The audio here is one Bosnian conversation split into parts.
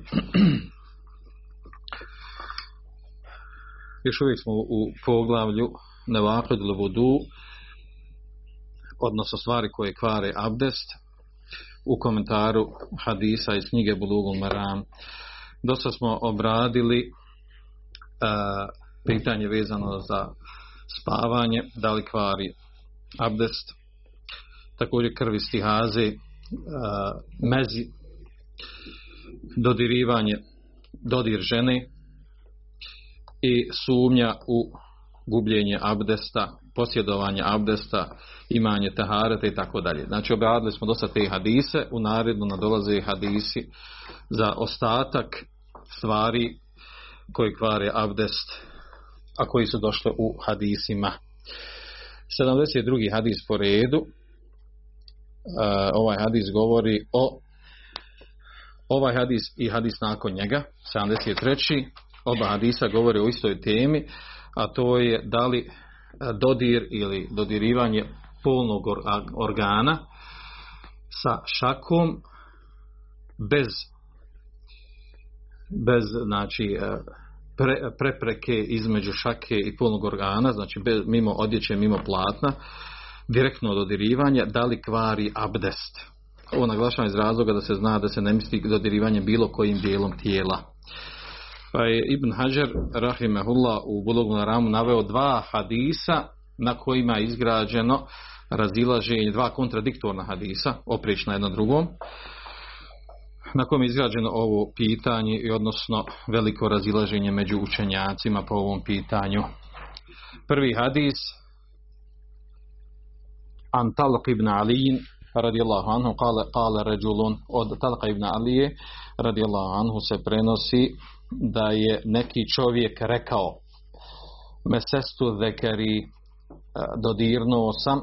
Još uvijek smo u poglavlju Nevakod ili vodu, odnosno stvari koje kvare abdest, u komentaru hadisa iz knjige Bulugul Maram. Dosta smo obradili uh, pitanje vezano za spavanje, da li kvari abdest, također krvi stihaze, uh, mezi, dodirivanje, dodir žene i sumnja u gubljenje abdesta, posjedovanje abdesta, imanje taharata i tako dalje. Znači obradili smo dosta te hadise, u narednu nadolaze hadisi za ostatak stvari koji kvare abdest, a koji su došli u hadisima. 72. hadis po redu, uh, ovaj hadis govori o ovaj hadis i hadis nakon njega, 73. Oba hadisa govore o istoj temi, a to je da li e, dodir ili dodirivanje polnog organa sa šakom bez bez znači e, pre, prepreke između šake i polnog organa, znači bez, mimo odjeće, mimo platna, direktno dodirivanje, da li kvari abdest. Ovo naglašavam iz razloga da se zna da se ne misli dodirivanje bilo kojim dijelom tijela. Pa je Ibn Hajar, rahimehullah, u Bulogu na Ramu naveo dva hadisa na kojima je izgrađeno razilaženje, dva kontradiktorna hadisa, oprična jedno drugom, na kojem je izgrađeno ovo pitanje i odnosno veliko razilaženje među učenjacima po ovom pitanju. Prvi hadis Antal ibn Aliin radijallahu anhu kale, kale ređulun od Talqa ibn Alije radijallahu anhu se prenosi da je neki čovjek rekao mesestu zekeri e, dodirnuo sam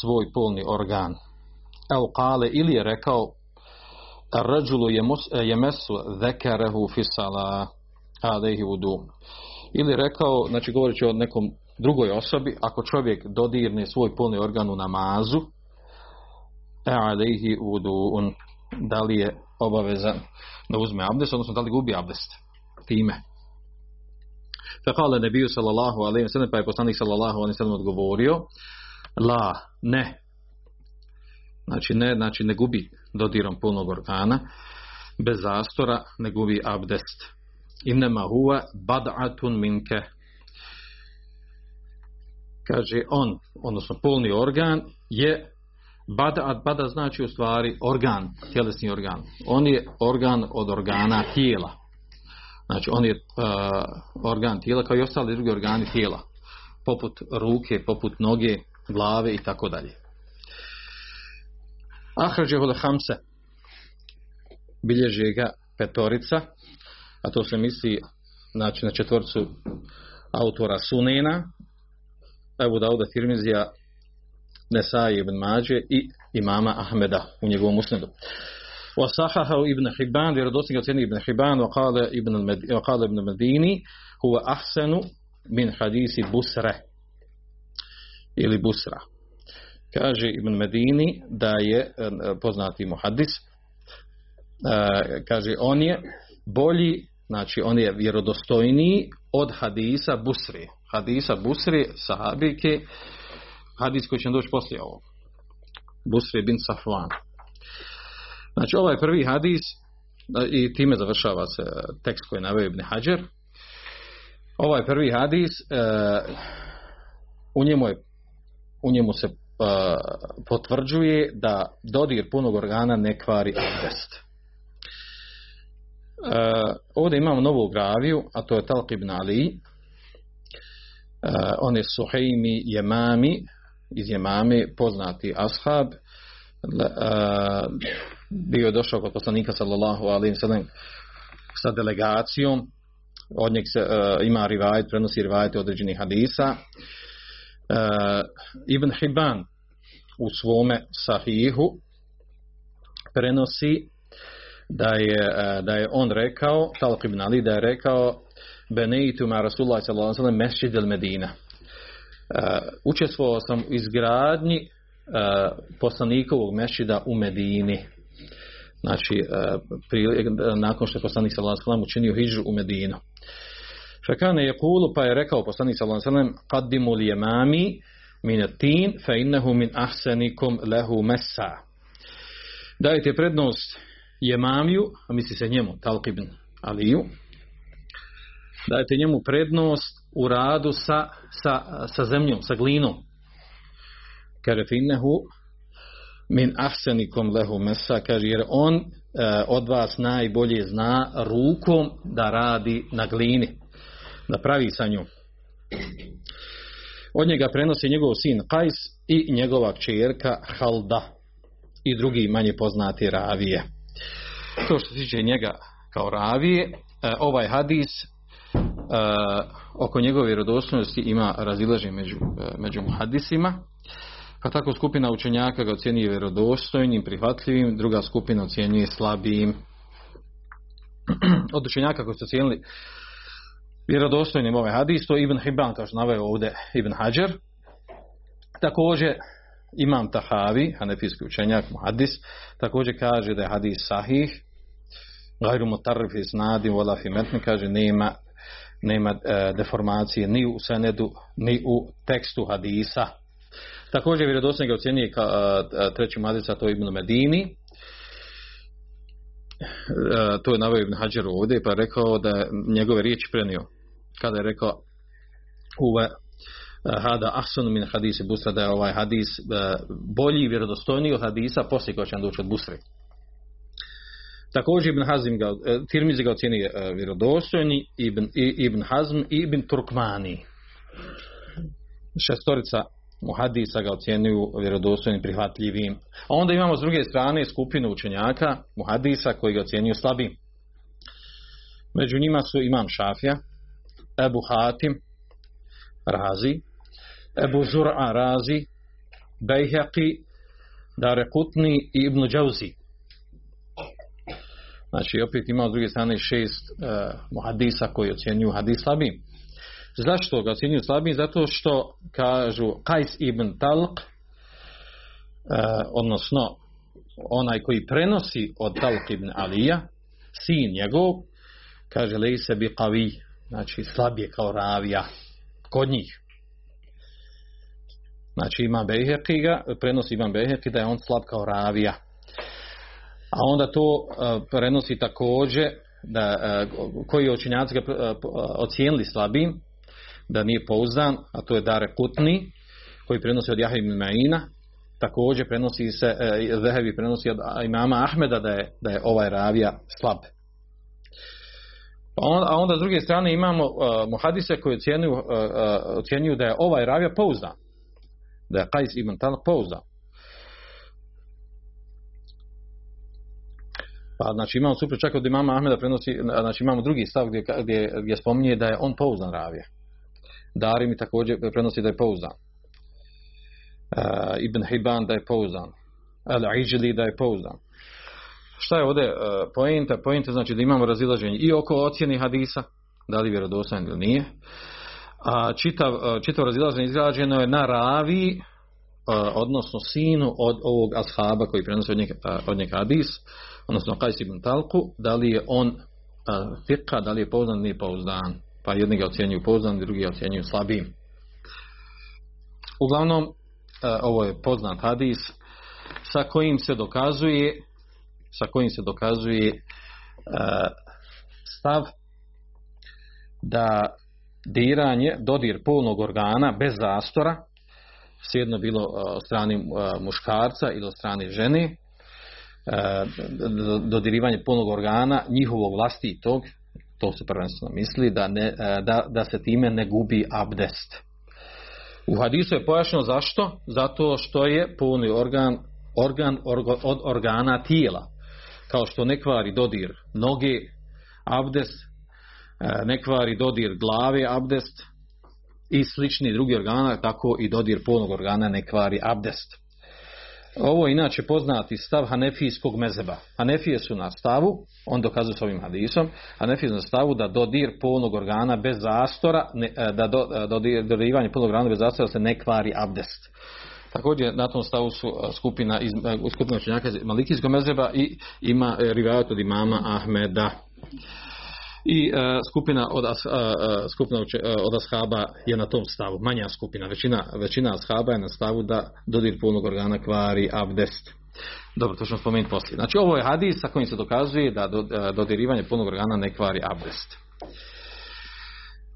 svoj polni organ. Evo kale ili je rekao ređulu je e, mesu zekerehu fisala alaihi vudu. Ili rekao, znači govorit o nekom drugoj osobi, ako čovjek dodirne svoj polni organ u namazu, alejhi vudu'un da li je obaveza da uzme abdest, odnosno da li gubi abdest time. Fekale nebiju sallallahu alaihi sallam, pa je poslanik sallallahu alaihi sallam odgovorio, la, ne. Znači ne, znači ne gubi dodirom polnog organa, bez zastora ne gubi abdest. Innema huwa bad'atun minke. Kaže on, odnosno polni organ je bada, bada znači u stvari organ, tjelesni organ. On je organ od organa tijela. Znači on je uh, organ tijela kao i ostali drugi organi tijela. Poput ruke, poput noge, glave i tako dalje. Ahrađehu hamse bilježe ga petorica, a to se misli znači, na četvorcu autora Sunena, Ebu Dauda Tirmizija, Nesai ibn Mađe i imama Ahmeda u njegovom usnedu. وصححه ابن حبان لردوسنك وسيدنا ابن حبان وقال ابن المد... وقال ابن المديني هو أحسن من حديث بسرة ili Busra. Kaže Ibn Medini da je poznati muhadis, kaže on je bolji, znači on je vjerodostojniji od hadisa Busri. Hadisa Busri, sahabike, hadis koji će doći poslije ovog. Busri bin Safvan. Znači ovaj prvi hadis i time završava se tekst koji je naveo Ibn Hajar. Ovaj prvi hadis, e, u njemu, je, u njemu se e, potvrđuje da dodir punog organa ne kvari abdest. E, ovdje imamo novu graviju, a to je Talq ibn Ali. Uh, On je Suhejmi Jemami, iz Jemame, poznati ashab, bio je došao kod poslanika sallallahu alaihi sallam sa delegacijom od njeg se uh, ima rivajet, prenosi rivajet određenih hadisa. Uh, Ibn Hibban u svome sahihu prenosi da je, uh, da je on rekao Talq ibn Ali da je rekao Beneitu ma Rasulullah sallallahu alaihi sallam mesjid il Medina. Eh, učestvovao sam u izgradnji eh, poslanikovog mešida u Medini znači eh, uh, pri, nakon što je poslanik sallallahu alejhi ve učinio hidžu u Medinu. Fekane je kulu pa je rekao poslanik sallallahu alejhi ve sellem qaddimu al-yamami min at-tin fa innahu min ahsanikum lahu massa. Dajte prednost jemamiju, a misli se njemu, Talq ibn Aliju, dajte njemu prednost u radu sa, sa, sa zemljom, sa glinom. Kaže finnehu min ahsenikom lehu mesa, kaže, jer on e, od vas najbolje zna rukom da radi na glini, da pravi sa njom. Od njega prenosi njegov sin Kajs i njegova čerka Halda i drugi manje poznati ravije. To što se tiče njega kao ravije, e, ovaj hadis Eh, oko njegove vjerodostojnosti ima razilaženje među, eh, među muhadisima. Pa tako skupina učenjaka ga ocjenjuje vjerodostojnim, prihvatljivim, druga skupina ocjenjuje slabijim. Od učenjaka koji su ocijenili vjerodostojnim ovaj hadis, to je Ibn Hibban, kao što navaju ovdje Ibn Hajar. Također Imam Tahavi, hanefijski učenjak, muhadis, također kaže da je hadis sahih, gajru mutarrif iz nadi, vola fimetni, kaže nema, nema e, deformacije ni u senedu, ni u tekstu hadisa. Također vjerodostojnik ga ocjenjuje e, e, treći madica to je Ibn Medini. E, to je naveo Ibn Hajar ovdje pa je rekao da je njegove riječi prenio kada je rekao uve hada ahsan min hadisi busra da je ovaj hadis bolji i vjerodostojniji od hadisa poslije koja će doći od busri. Također Ibn Hazim ga, e, Tirmizi ga ocjeni e, vjerodostojni, Ibn, Ibn Hazm i Ibn Turkmani. Šestorica muhadisa ga ocjenjuju vjerodostojnim prihvatljivim. A onda imamo s druge strane skupinu učenjaka muhadisa koji ga ocjenjuju slabim. Među njima su imam Šafija, Ebu Hatim, Razi, Ebu Zur'a Razi, Bejheqi, Darekutni i Ibn Džauzi. Znači, opet imamo s druge strane šest uh, hadisa koji ocjenjuju hadis slabim. Zašto ga ocjenjuju slabim? Zato što kažu Qais ibn Talq, uh, odnosno onaj koji prenosi od Talq ibn Alija, sin njegov, kaže lej se bi qavi, znači slab je kao ravija kod njih. Znači ima Beheki ga, prenosi Imam Beheki da je on slab kao ravija. A onda to e, prenosi također da, e, koji učinjaci ga e, ocijenili slabim, da nije pouzdan, a to je Dare Kutni, koji prenosi od Jahe ibn Ma'ina, također prenosi se, Zehevi prenosi od imama Ahmeda da je, da je ovaj ravija slab. Pa onda, a onda s druge strane imamo uh, muhadise koji ocjenjuju, uh, ocjenjuju da je ovaj ravija pouzdan. Da je Qais ibn Talak pouzdan. Pa znači imamo suprot čak od imama Ahmeda prenosi, znači imamo drugi stav gdje, gdje, gdje spominje da je on pouzdan ravija. Dari mi također prenosi da je pouzdan. Uh, Ibn Hibban da je pouzdan. Al-Ijli da je pouzdan. Šta je ovdje e, uh, pojenta? Pojenta znači da imamo razilaženje i oko ocjeni hadisa, da li vjerodostojan ili nije. A čitav, e, uh, čitav razilaženje izgrađeno je na ravi, uh, odnosno sinu od ovog ashaba koji prenosi od njega, uh, od njega hadis, odnosno Kajs ibn Talku, da li je on uh, fika, da li je pouzdan nije pouzdan pa jedni ga ocjenjuju pouzdan, drugi ga ocjenjuju slabim. Uglavnom, e, ovo je poznat hadis sa kojim se dokazuje sa kojim se dokazuje stav da diranje, dodir polnog organa bez zastora, sjedno bilo od strane muškarca ili od strane žene, Eh, dodirivanje polnog organa njihovog vlastitog, to se prvenstveno misli, da, ne, eh, da, da se time ne gubi abdest. U hadisu je pojašnjeno zašto? Zato što je polni organ organ orgo, od organa tijela. Kao što ne kvari dodir noge, abdest, eh, ne kvari dodir glave, abdest i slični drugi organa, tako i dodir polnog organa ne kvari abdest. Ovo je inače poznati stav Hanefijskog mezeba. Hanefije su na stavu, on dokazuje s ovim hadisom, Hanefije su na stavu da dodir polnog organa bez zastora, ne, e, da do, e, dodir, dodirivanje polnog organa bez zastora se ne kvari abdest. Također na tom stavu su e, skupina iz skupina učenjaka iz Malikijskog mezeba i ima rivajat od imama Ahmeda i uh, skupina od as, uh, skupina uh, od ashaba je na tom stavu. Manja skupina. Većina većina ashaba je na stavu da dodir polnog organa kvari abdest. Dobro to ćemo spomenuti poslije. Znači ovo je hadis sa kojim se dokazuje da do, uh, dodirivanje polnog organa ne kvari abdest.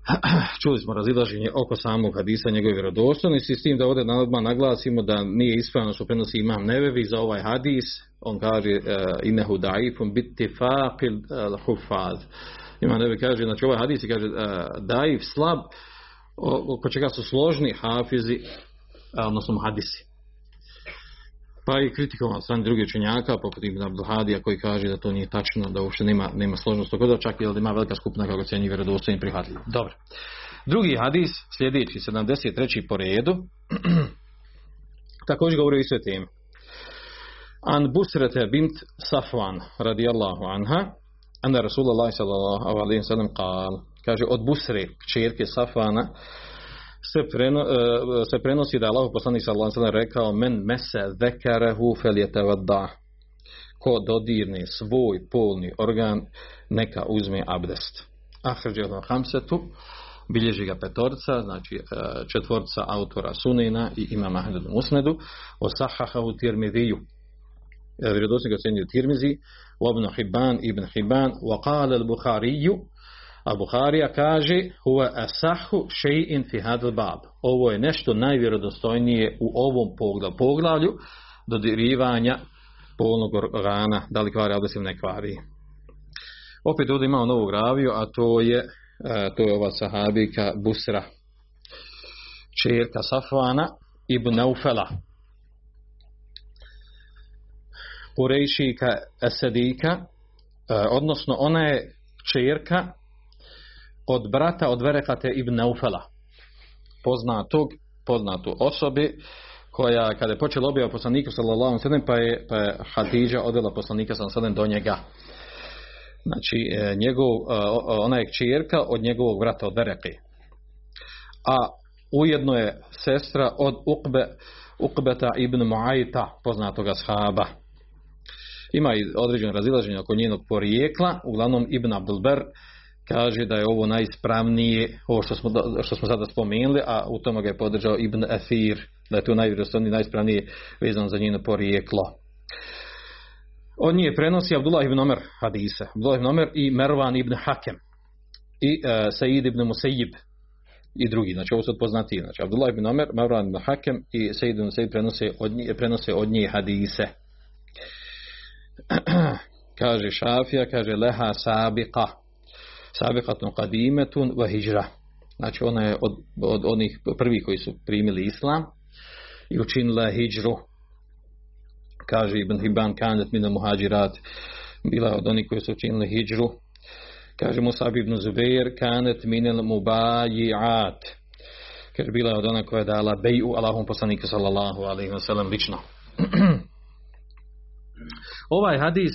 Čuli smo razilaženje oko samog hadisa njegove vjerodostojnosti s tim da ovdje odmah naglasimo da nije ispravno što prenosi imam nevevi za ovaj hadis. On kaže uh, inehu daifun biti faqil uh, hufaz ima nebe kaže, znači ovaj hadis kaže uh, daif slab, oko čega su složni hafizi, odnosno hadisi. Pa i kritikovan strani drugi učenjaka, poput Ibn Abduhadija koji kaže da to nije tačno, da uopšte nema, nema složnost tog čak i da ima velika skupina kako se njih vjerodostojni prihvatljivo. Dobro. Drugi hadis, sljedeći, 73. po redu, također govori o istoj temi. An Busrete bint Safwan, radijallahu anha, Anna Rasulullah sallallahu alaihi wa sallam kal, kaže, od Busre, čerke Safana, se, preno, e, se prenosi da je Allah poslanik sallallahu alaihi wa sallam rekao, men mese zekarehu fel je tevada, ko dodirne svoj polni organ, neka uzme abdest. Ahrđe od Hamsetu, bilježi ga petorca, znači e, četvorca autora Sunina i ima Mahmedu Musnedu, o Sahahahu Tirmidiju. E, Vredosnik ocenio Tirmiziju, Ibn Hibban, Ibn Hibban, wa qala al-Bukhari, a Bukharija kaže, huwa asahu shay'in fi hadal bab. Ovo je nešto najvjerodostojnije u ovom poglavlju, poglavlju dodirivanja polnog organa, da li kvari, ali ne kvari. Opet ovdje imamo novu graviju, a to je, e, to je ova sahabika Busra, čerka Safvana, ibn Naufela, Kurejšika Esedika, e, odnosno ona je čerka od brata od Verekate ibn Naufela, poznatog, poznatu osobi, koja kada je počela objava poslanika sallallahu alejhi pa je pa je Hadidža odvela poslanika sallallahu alejhi do njega. Znači e, njegov e, ona je kćerka od njegovog brata od Vereke. A ujedno je sestra od Uqbe Uqbeta ibn Muajta, poznatog ashaba. Ima i određeno razilaženje oko njenog porijekla, uglavnom Ibn Abdulber kaže da je ovo najispravnije, ovo što smo, što smo sada spomenuli, a u tome ga je podržao Ibn Athir, da je to najvjerojatnije najispravnije vezano za njeno porijeklo. On nije prenosi Abdullah ibn Omer hadise, Abdullah ibn Omer i Mervan ibn Hakem i uh, Said ibn Musejib i drugi, znači ovo su poznati, znači Abdullah ibn Omer, Mervan ibn Hakem i Said ibn Musejib prenose od nje, prenose od nje hadise. kaže Šafija, kaže leha sabiqa, sabiqatun qadimetun wa hijra. Znači ona je od, od onih prvih koji su primili islam i učinila hijru. Kaže Ibn Hibban kanet mina muhađirat, bila od onih koji su učinili hijru. Kaže Musab ibn Zubair kanet minel mubaji'at. Kaže bila od ona koja je dala beju Allahom poslaniku sallallahu alaihi wa sallam lično. Ovaj hadis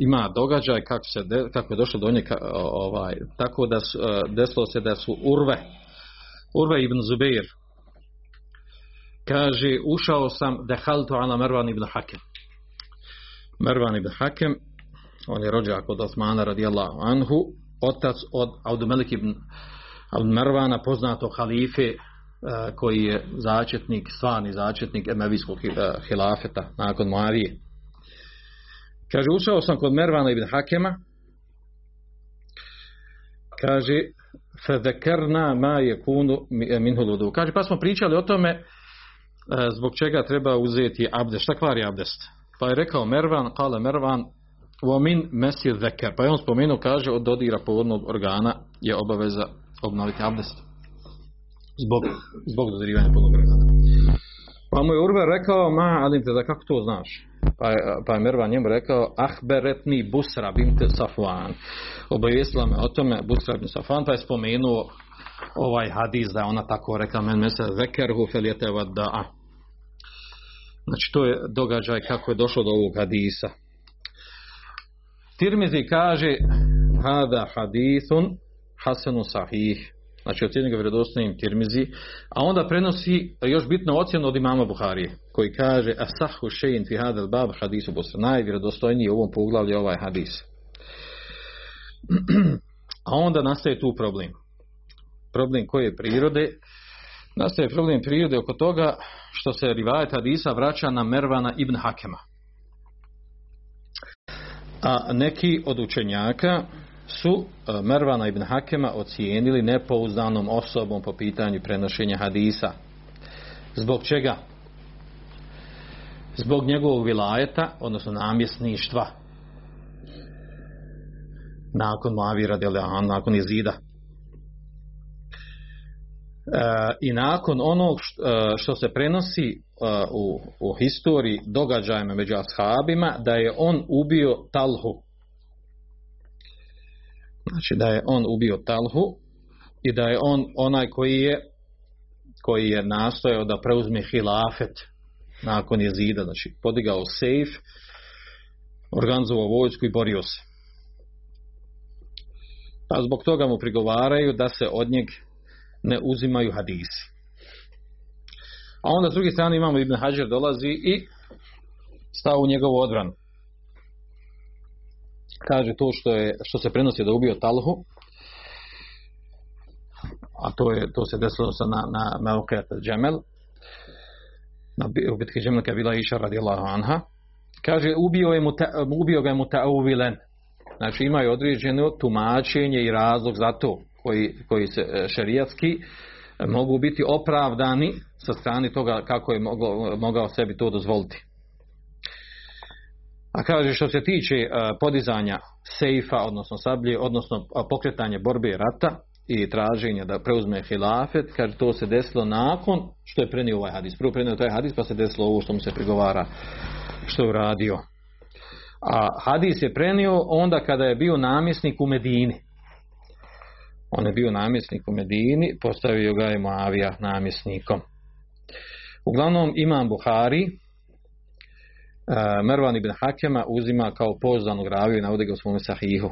ima događaj kako se de, kako je došlo do nje ovaj tako da su, e, desilo se da su Urve Urve ibn Zubeir kaže ušao sam dehaltu ala Mervan ibn Hakem. Mervan ibn Hakem on je rođak od Osmana radijallahu anhu otac od Abdumelik ibn Abd Mervana poznato halife koji je začetnik, stvarni začetnik Emevijskog hilafeta nakon Moavije. Kaže, ušao sam kod Mervana ibn Hakema, kaže, fedekerna ma je kunu e, minhu ludu. Kaže, pa smo pričali o tome e, zbog čega treba uzeti abdest. Šta kvari abdest? Pa je rekao Mervan, kale Mervan, u min mesir zeker. Pa je on spomenuo, kaže, od dodira povodnog organa je obaveza obnoviti abdest. Zbog, zbog dodirivanja povodnog organa. Pa mu je Urve rekao, ma, alim te, da kako to znaš? Pa pa je Mervan njemu rekao, ahberetni busra binte safwan. Obavijestila me o tome busra binte safwan, pa je spomenuo ovaj hadis da je ona tako rekla, men mese vekerhu feljete vada. Znači, to je događaj kako je došlo do ovog hadisa. Tirmizi kaže, hada hadithun hasanu sahih. Znači, ocjenio ga vjerodostojnim Tirmizi. A onda prenosi još bitno ocjenu od imama Buharije, koji kaže, asahu šein fi hadal bab hadisu Bosra, najvjerodostojniji u ovom poglavlju ovaj hadis. A onda nastaje tu problem. Problem koji je prirode. Nastaje problem prirode oko toga što se rivajet hadisa vraća na Mervana ibn Hakema. A neki od učenjaka su e, Mervana ibn Hakema ocijenili nepouzdanom osobom po pitanju prenošenja hadisa. Zbog čega? Zbog njegovog vilajeta, odnosno namjesništva. Nakon Mavira Delean, nakon Izida. E, I nakon onog što, e, što se prenosi e, u, u historiji događajima među ashabima, da je on ubio Talhu, znači da je on ubio Talhu i da je on onaj koji je koji je nastojao da preuzme hilafet nakon jezida, znači podigao sejf, organizovao vojsku i borio se. Pa zbog toga mu prigovaraju da se od njeg ne uzimaju hadisi. A onda s druge strane imamo Ibn Hajar dolazi i stao u njegovu odbranu kaže to što je što se prenosi da ubio Talhu a to je to se desilo sa na na Maukat Džemel na u bitki Džemel kad bila Iša radijallahu anha. Kaže ubio je muta, ubio ga je mutauvilen znači ima je određeno tumačenje i razlog za to koji, koji se e, šerijatski e, mogu biti opravdani sa strane toga kako je mogao, mogao sebi to dozvoliti. A kaže što se tiče e, podizanja sejfa, odnosno sablje, odnosno pokretanje borbe rata i traženja da preuzme hilafet, kaže to se desilo nakon što je prenio ovaj hadis. Prvo prenio taj hadis pa se desilo ovo što mu se prigovara što je uradio. A hadis je prenio onda kada je bio namjesnik u Medini. On je bio namjesnik u Medini, postavio ga je Moavija namjesnikom. Uglavnom imam Buhari, Mervan ibn Hakema uzima kao pouzdanog raviju i navode ga u svome sahihu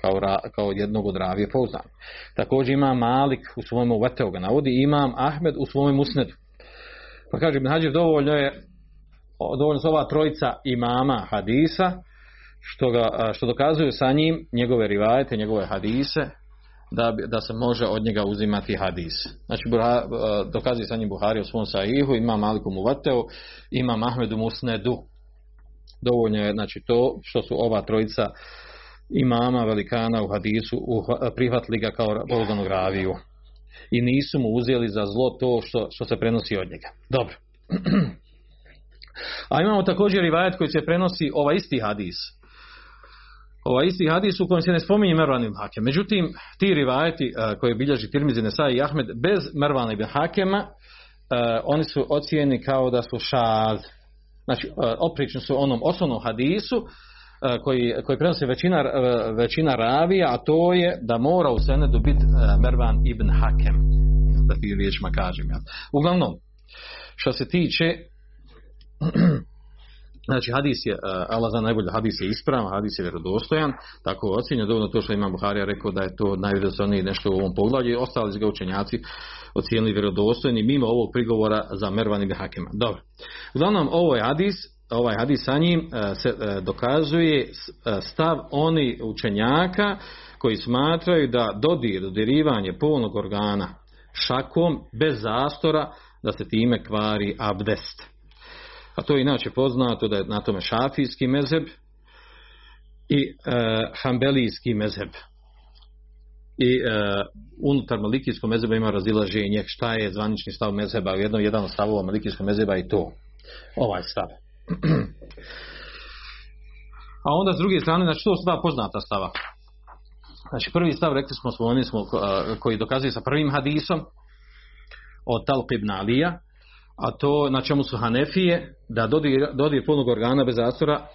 kao, ra, kao jednog od ravije pouzdan. Također ima Malik u svojom uveteu ga navodi imam Ahmed u svojom musnedu. Pa kaže Ibn Hađir dovoljno je dovoljno su ova trojica imama hadisa što, ga, što dokazuju sa njim njegove rivajete, njegove hadise da, da se može od njega uzimati hadis. Znači, eh, dokazi sa njim Buhari u svom sahihu, ima Maliku Muvateu, ima Mahmedu Musnedu. Dovoljno je, znači, to što su ova trojica imama velikana u hadisu eh, prihvatili ga kao poudanog raviju. I nisu mu uzeli za zlo to što, što se prenosi od njega. Dobro. A imamo također rivajet koji se prenosi ovaj isti hadis ovaj isti hadis u kojem se ne spominje Mervan ibn Hakem. Međutim, ti rivajeti uh, koje bilježi Tirmizi Nesai i Ahmed bez Mervan ibn Hakema, uh, oni su ocijeni kao da su šaz. Znači, uh, oprični su onom osnovnom hadisu uh, koji, koji prenosi većina, uh, većina ravija, a to je da mora u senedu biti uh, Mervan ibn Hakem. Da ti riječima kažem. Ja. Uglavnom, što se tiče Znači, hadis je, uh, Allah za najbolje, hadis je ispravan, hadis je vjerodostojan, tako ocjenja, dovoljno to što ima Buharija rekao da je to najvjerodostojnije nešto u ovom poglavlju ostali su ga učenjaci ocijenili vjerodostojni mimo ovog prigovora za Mervan ibn Hakema. Dobro. Uglavnom, ovo je hadis, ovaj hadis sa njim uh, se uh, dokazuje stav oni učenjaka koji smatraju da dodir, dodirivanje polnog organa šakom bez zastora da se time kvari abdest. A to je inače poznato da je na tome šafijski mezheb i e, hambelijski mezheb. I e, unutar malikijskog mezheba ima razilaženje šta je zvanični stav mezheba, U jednom jedan od stavova malikijskog mezheba i to, ovaj stav. A onda s druge strane, znači to su dva poznata stava. Znači prvi stav, rekli smo, spomenuli smo, koji dokazuje sa prvim hadisom od Talq ibn Alija, a to na čemu su Hanefije, da dodir, dodir punog organa bez zastora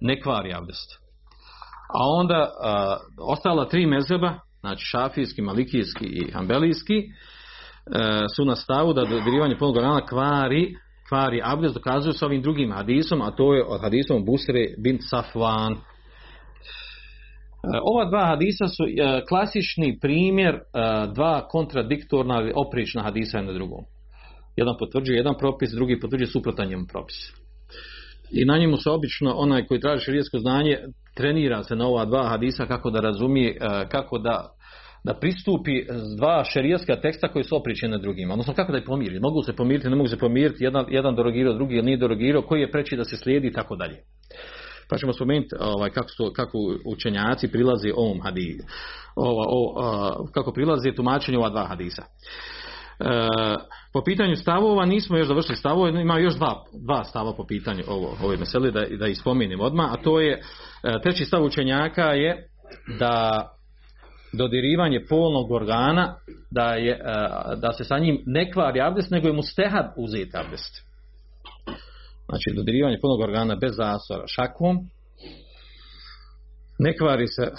ne kvari abdest. A onda a, ostala tri mezeba, znači šafijski, malikijski i ambelijski, a, e, su na stavu da dodirivanje punog organa kvari kvari abdest dokazuju s ovim drugim hadisom, a to je od hadisom Busre bin Safvan. E, ova dva hadisa su e, klasični primjer e, dva kontradiktorna oprična hadisa jedna drugom. Jedan potvrđuje jedan propis, drugi potvrđuje suprotan njemu propis. I na njemu se obično onaj koji traži širijesko znanje trenira se na ova dva hadisa kako da razumije, e, kako da da pristupi s dva šerijaska teksta koji su opričeni drugima. Odnosno kako da ih pomiri. Mogu se pomiriti, ne mogu se pomiriti, jedan, jedan dorogirao, drugi ili nije dorogirao, koji je preći da se slijedi i tako dalje. Pa ćemo spomenuti ovaj, kako, su, kako učenjaci prilazi ovom hadisu. Ova, o, kako prilazi tumačenju ova dva hadisa. E, po pitanju stavova nismo još završili stavove, ima još dva, dva stava po pitanju ovo, ove mesele da, da ispominim odmah, a to je eh, treći stav učenjaka je da dodirivanje polnog organa da, je, eh, da se sa njim ne kvari abdest, nego je mu stehab uzeti abdest. Znači, dodirivanje polnog organa bez zasora šakom ne kvari se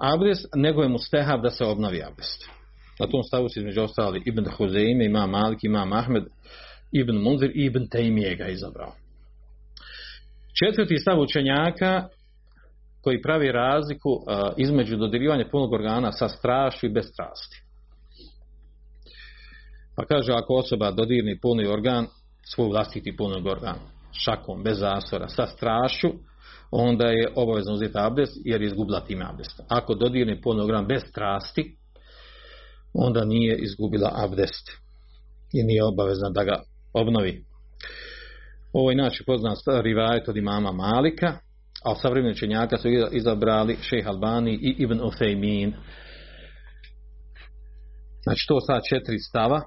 abdest, nego je mu stehab da se obnovi abdest. Na tom stavu se između ostali Ibn Huzeime, ima Malik, ima Ahmed, Ibn Munzir i Ibn Tejmije ga izabrao. Četvrti stav učenjaka koji pravi razliku uh, između dodirivanja punog organa sa strašću i bez strasti. Pa kaže, ako osoba dodirni puni organ, svoj vlastiti punog organ, šakom, bez zastora, sa strašću, onda je obavezno uzeti abdest, jer je izgubila time abdest. Ako dodirni puni organ bez strasti, onda nije izgubila abdest i nije obavezna da ga obnovi. Ovo je inače poznat rivajet od imama Malika, a savremeni učenjaka su izabrali šejh Albani i Ibn Uthaymin. Znači to sad četiri stava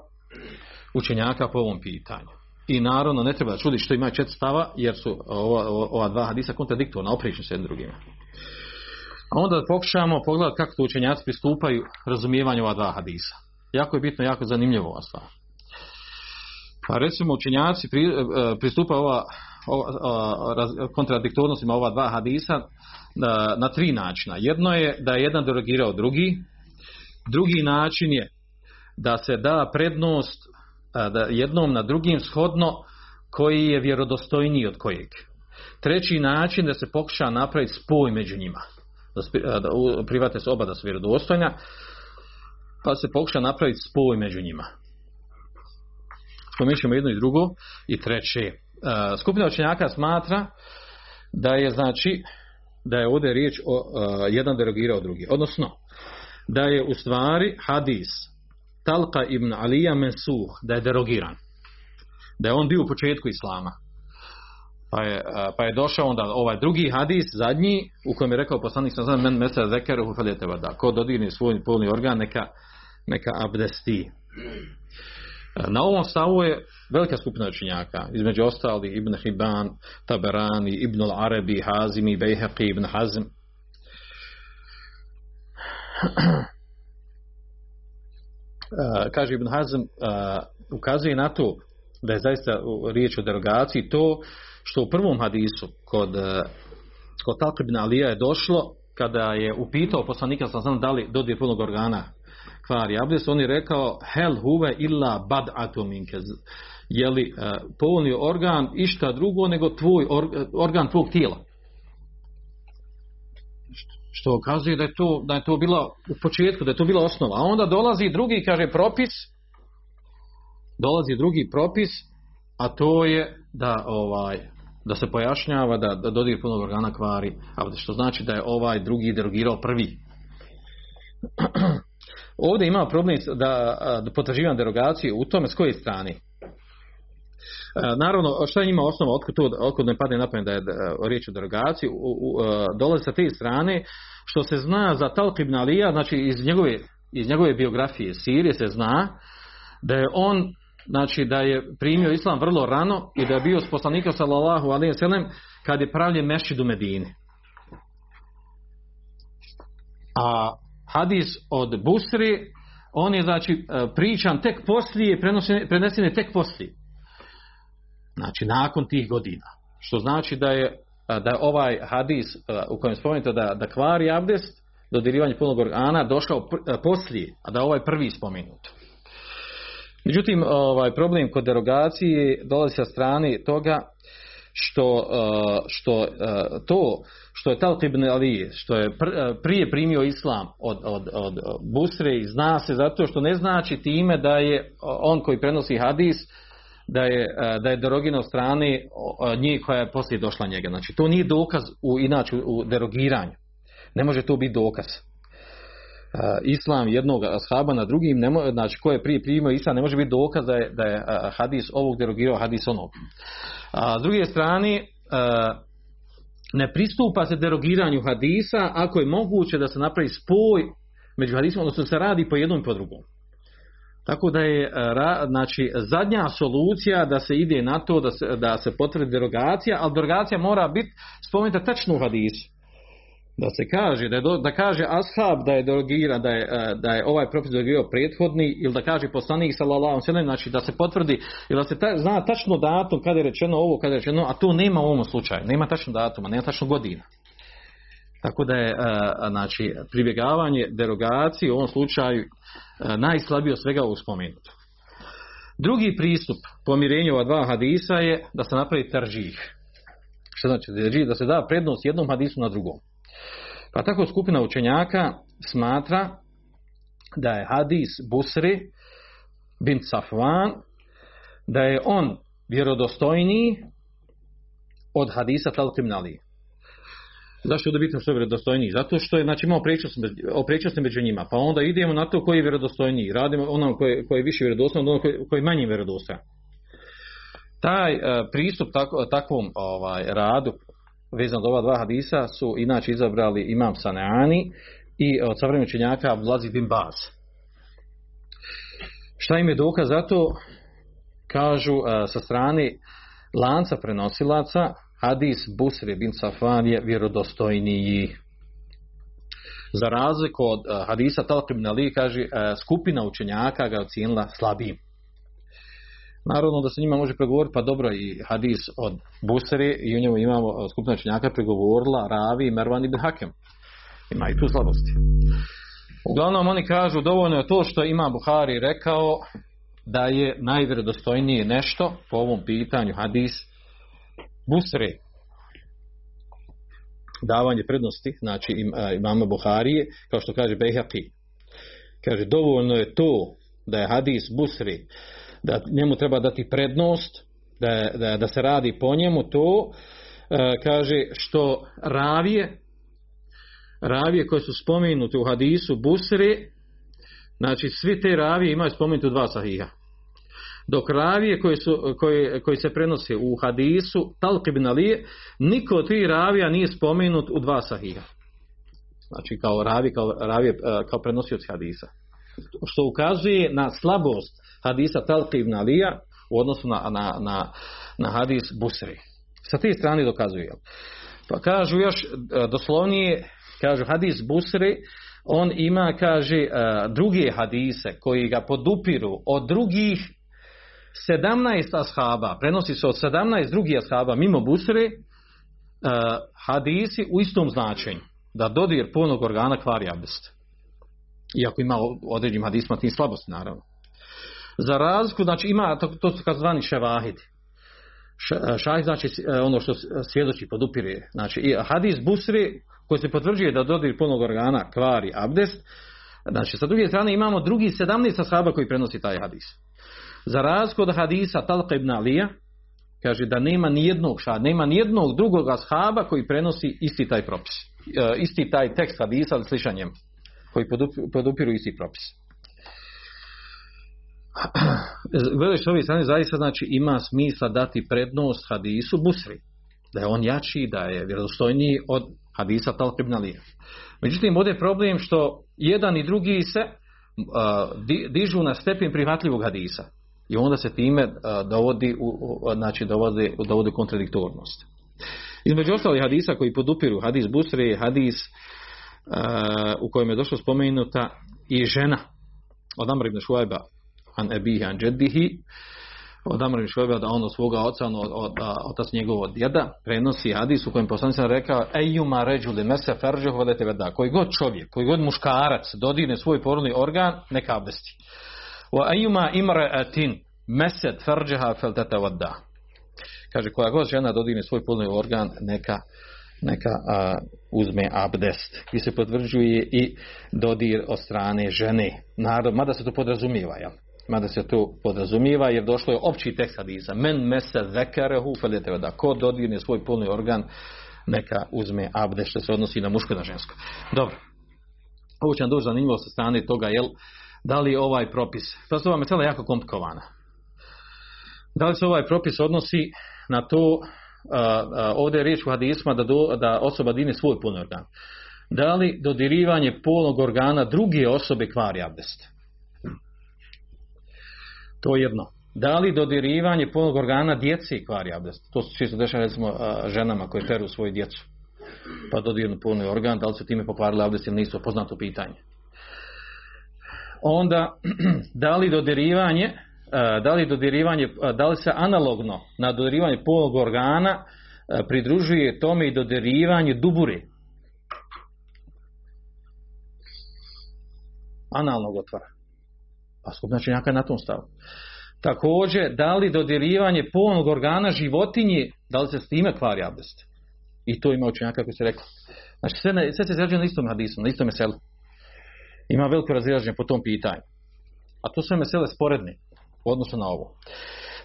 učenjaka po ovom pitanju. I naravno ne treba da čudi što ima četiri stava, jer su ova, ova dva hadisa kontradiktorna, oprični se jednim drugima. A onda pokušamo pogledati kako to učenjaci pristupaju razumijevanju ova dva hadisa. Jako je bitno, jako zanimljivo ova stvar. Pa recimo učenjaci pri, e, e, pristupaju ova ova kontradiktornostima ova dva hadisa na, na tri načina. Jedno je da je jedan derogirao drugi, drugi način je da se da prednost da jednom na drugim shodno koji je vjerodostojniji od kojeg. Treći način da se pokuša napraviti spoj među njima. Da, da private se oba da su vjerodostojna, pa se pokuša napraviti spoj među njima. Spomenut jedno i drugo i treće. E, skupina učenjaka smatra da je znači da je ovdje riječ o uh, jedan derogirao drugi. Odnosno, da je u stvari hadis Talqa ibn Alija Mensuh, da je derogiran. Da je on bio u početku Islama. Pa je, pa je došao onda ovaj drugi hadis, zadnji, u kojem je rekao poslanik sa men mesa zekeru hufeljete vada. Ko dodirni svoj polni organ, neka, neka abdesti. E, na ovom stavu je velika skupina učinjaka, između ostalih Ibn Hibban, Taberani, Ibn al-Arabi, Hazimi, Bejheqi, Ibn Hazm. E, kaže Ibn Hazm, e, ukazuje na to da je zaista riječ o derogaciji to što u prvom hadisu kod, eh, kod Talq ibn Alija je došlo kada je upitao poslanika sam znam da li dodir punog organa kvari abdest, on je rekao hel huve illa bad atominke je li uh, polni organ išta drugo nego tvoj or, eh, organ tvog tijela? Što ukazuje da je to da je to bila u početku da je to bila osnova. A onda dolazi drugi kaže propis dolazi drugi propis a to je da ovaj da se pojašnjava da, da dodir punog organa kvari a što znači da je ovaj drugi derogirao prvi Ovdje ima problem da, da potraživam derogaciju u tome s koje strane. naravno, šta ima osnova, otkud, to, otkud ne padne napamet da je riječ o derogaciji, u, u, dolazi sa te strane, što se zna za Talq ibn Alija, znači iz njegove, iz njegove biografije Sirije se zna da je on znači da je primio islam vrlo rano i da je bio s poslanikom sallallahu alejhi ve sellem kad je pravljen mešćid u Medini. A hadis od Busri on je znači e, pričan tek poslije, prenesen je tek poslije. Znači nakon tih godina. Što znači da je e, da je ovaj hadis e, u kojem spomenuto da, da kvari abdest dodirivanje punog organa došao poslije, a da je ovaj prvi spomenut. Međutim, ovaj problem kod derogacije dolazi sa strane toga što, eh, što eh, to što je Talq ibn Ali, što je eh, prije primio islam od, od, od Busre i zna se zato što ne znači time da je on koji prenosi hadis da je, da je derogina od strane njih koja je poslije došla njega. Znači, to nije dokaz u, inače u derogiranju. Ne može to biti dokaz. Islam jednog ashaba na drugim, ne mo, znači ko je prije primio islam, ne može biti dokaz da je, da je hadis ovog derogirao hadis onog. A s druge strane, ne pristupa se derogiranju hadisa ako je moguće da se napravi spoj među hadisom, odnosno se radi po jednom i po drugom. Tako da je znači, zadnja solucija da se ide na to da se, da se potvrdi derogacija, ali derogacija mora biti spomenuta tačno u hadisu. Da se kaže, da, je do, da kaže ashab da je derogiran, da je, e, da je ovaj propis derogirao prethodni, ili da kaže poslanik sallallahu alejhi znači da se potvrdi, ili da se ta, zna tačno datum kada je rečeno ovo, kada je rečeno, ono, a to nema u ovom slučaju, nema tačno datuma, nema tačno godina. Tako da je e, znači, pribjegavanje derogaciji u ovom slučaju e, najslabije od svega u. Drugi pristup pomirenju ova dva hadisa je da se napravi tarjih Što znači da se da prednost jednom hadisu na drugom. Pa tako skupina učenjaka smatra da je hadis Busri bin Safvan da je on vjerodostojniji od hadisa Talqim Ali. Zašto je da bitno što je vjerodostojniji? Zato što je, znači, imamo oprečnost među njima. Pa onda idemo na to koji je vjerodostojniji. Radimo onom koji, koji je više vjerodostojan od onom koji, koji je manje vjerodostojan. Taj uh, pristup tako, takvom ovaj, radu vezan do ova dva hadisa su inače izabrali imam Saneani i e, od savremenih učenjaka Vlazi bin Baz. Šta im je dokaz za to? Kažu uh, sa strane lanca prenosilaca hadis Busri bin Safan je vjerodostojniji. Za razliku od uh, hadisa Talq ibn Ali kaže uh, skupina učenjaka ga ocijenila slabijim. Naravno da se njima može pregovoriti, pa dobro i hadis od Busri i u njemu imamo skupina činjaka pregovorila Ravi i Mervan ibn Hakem. Ima i tu slabosti. Uglavnom oni kažu dovoljno je to što ima Buhari rekao da je najvjerodostojnije nešto po ovom pitanju hadis Busre davanje prednosti, znači im, imamo Buharije, kao što kaže Behaki. Kaže, dovoljno je to da je hadis Busri, da njemu treba dati prednost, da, da, da se radi po njemu to, e, kaže, što ravije, ravije koje su spomenute u hadisu Busri, znači svi te ravije imaju spomenuti dva sahiha dok ravije koji, su, koji, koji se prenose u hadisu Talq ibn Ali, niko od tih ravija nije spomenut u dva sahiha. Znači kao ravi, kao, ravije, e, kao prenosioci hadisa. Što ukazuje na slabost hadisa Talq ibn Alija u odnosu na, na, na, na hadis Busri. Sa te strane dokazuje. Pa kažu još e, doslovnije, kažu hadis Busri, on ima, kaže, e, druge hadise koji ga podupiru od drugih 17 ashaba, prenosi se od 17 drugih ashaba mimo Busre, hadisi u istom značenju. Da dodir punog organa kvari abdest. Iako ima određenim hadisma tim slabosti, naravno. Za razliku, znači ima, to, to su kazvani ševahidi. Šahid e, znači e, ono što svjedoči podupire. Znači i hadis Busri koji se potvrđuje da dodir punog organa kvari abdest. Znači sa druge strane imamo drugi 17 ashaba koji prenosi taj hadis. Za razliku od hadisa Talqa ibn Alija, kaže da nema ni jednog nema ni jednog drugog ashaba koji prenosi isti taj propis. E, isti taj tekst hadisa ali slišanjem koji podupiru isti propis gledaš ove strane zaista znači ima smisla dati prednost hadisu Busri da je on jači, da je vjerodostojniji od hadisa Talq ibn Alija. Međutim, ovdje je problem što jedan i drugi se uh, di, dižu na stepen prihvatljivog hadisa. I onda se time uh, dovodi, u, u, znači dovodi, dovodi kontradiktornost. Između ostalih hadisa koji podupiru hadis Busre je hadis uh, u kojem je došlo spomenuta i žena od Amr ibn Šuajba an ebihi an džeddihi od Amr ibn Šuajba da on od svoga oca on od, od, otac njegovog djeda prenosi hadis u kojem poslanik sam rekao ejuma ređuli mese ferđu hodete veda koji god čovjek, koji god muškarac dodine svoj porodni organ neka abdesti wa ejuma imre atin mesed ferđeha fel tete kaže koja god žena dodine svoj porodni organ neka neka a, uzme abdest. I se potvrđuje i dodir od strane žene. Narod, mada se to podrazumijeva, jel? Mada se to podrazumijeva, jer došlo je opći tekst hadisa. Men mese zekarehu, feljete da ko dodirne svoj polni organ, neka uzme abdest, što se odnosi na muško i na žensko. Dobro. Ovo će nam doći zanimljivo sa strane toga, jel? Da li ovaj propis, to se vam je jako komplikovana. Da li se ovaj propis odnosi na to ovdje je riječ u hadisma da, do, da osoba dine svoj polni organ. Da li dodirivanje polnog organa druge osobe kvari abdest? To je jedno. Da li dodirivanje polnog organa djeci kvari abdest? To se čisto dešava recimo ženama koje peru svoju djecu. Pa dodirnu polni organ, da li su time pokvarili abdest ili nisu, poznato pitanje. Onda, da li dodirivanje da li dodirivanje, da li se analogno na dodirivanje polnog organa pridružuje tome i dodirivanje dubure. Analnog otvora. Pa skupna činjaka na tom stavu. Također, da li dodirivanje polnog organa životinje, da li se s time kvari abdest? I to ima učenjaka koji se rekli. Znači, sve, ne, sve se izrađuje na istom hadisu, na istom meselu. Ima veliko raziraženje po tom pitanju. A to su mesele sporedne u odnosu na ovo.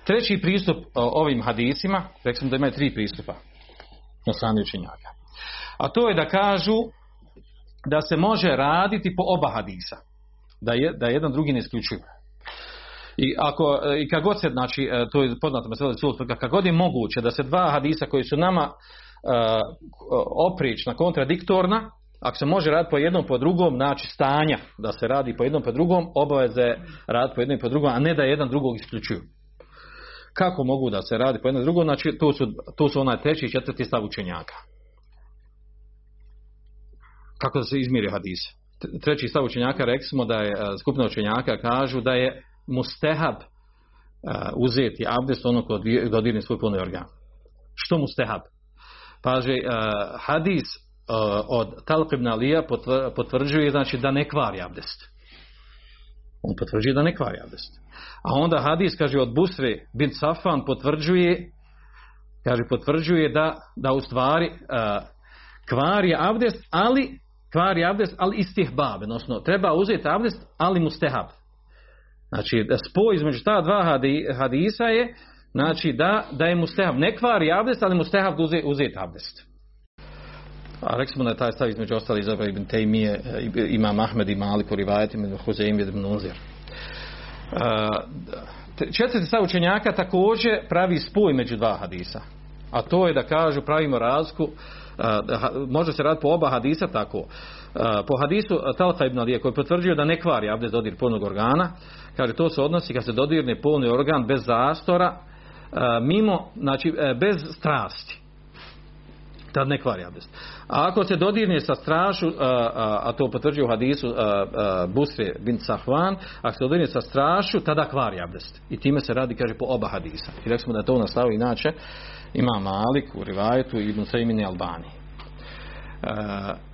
Treći pristup ovim hadisima, rekli smo da imaju tri pristupa na strani učenjaka. A to je da kažu da se može raditi po oba hadisa. Da, je, da jedan drugi ne isključuje. I ako e, i kako god se znači e, to je poznato mesela sud kako god je moguće da se dva hadisa koji su nama uh, oprična kontradiktorna ako se može raditi po jednom po drugom, znači stanja da se radi po jednom po drugom, obaveze rad po jednom po drugom, a ne da jedan drugog isključuju. Kako mogu da se radi po jednom drugom? Znači, to su, to su onaj treći i četvrti stav učenjaka. Kako da se izmiri hadisa Treći stav učenjaka, rekli smo da je e, skupina učenjaka kažu da je mustehab e, uzeti abdest ono kod dodirne svoj polni organ. Što mustehab? Paže, e, hadis e, od Talq ibn Alija potvrđuje znači da ne kvari abdest. On potvrđuje da ne kvari abdest. A onda hadis kaže od Busve bin Safan potvrđuje kaže potvrđuje da da u stvari kvari abdest, ali kvari abdest, ali istihbab, odnosno treba uzeti abdest, ali mustehab. Znači, spoj između ta dva hadisa je, znači da, da je mustehab, ne kvari abdest, ali mustehab uzeti abdest. A rekli smo da je taj stav između ostali izabra ibn Tejmije, eh, ima Mahmed i Malik u Rivajetim, ibn Huzeim ibn Unzir. Eh, četvrti stav učenjaka također pravi spoj među dva hadisa. A to je da kažu pravimo razku, može se raditi po oba hadisa tako. Po hadisu Talha ibn Alije koji potvrđuje da ne kvari abdest dodir polnog organa, kaže to se odnosi kad se dodirne polni organ bez zastora, mimo, znači e, bez strasti tad ne kvari abdest. A ako se dodirne sa strašu, a, a, to potvrđuje u hadisu a, a, Busre bin Sahvan, ako se dodirne sa strašu, tada kvari abdest. I time se radi, kaže, po oba hadisa. I rekli smo da to to nastavi inače, ima Malik u Rivajetu i Ibn Sejmini Albani. E,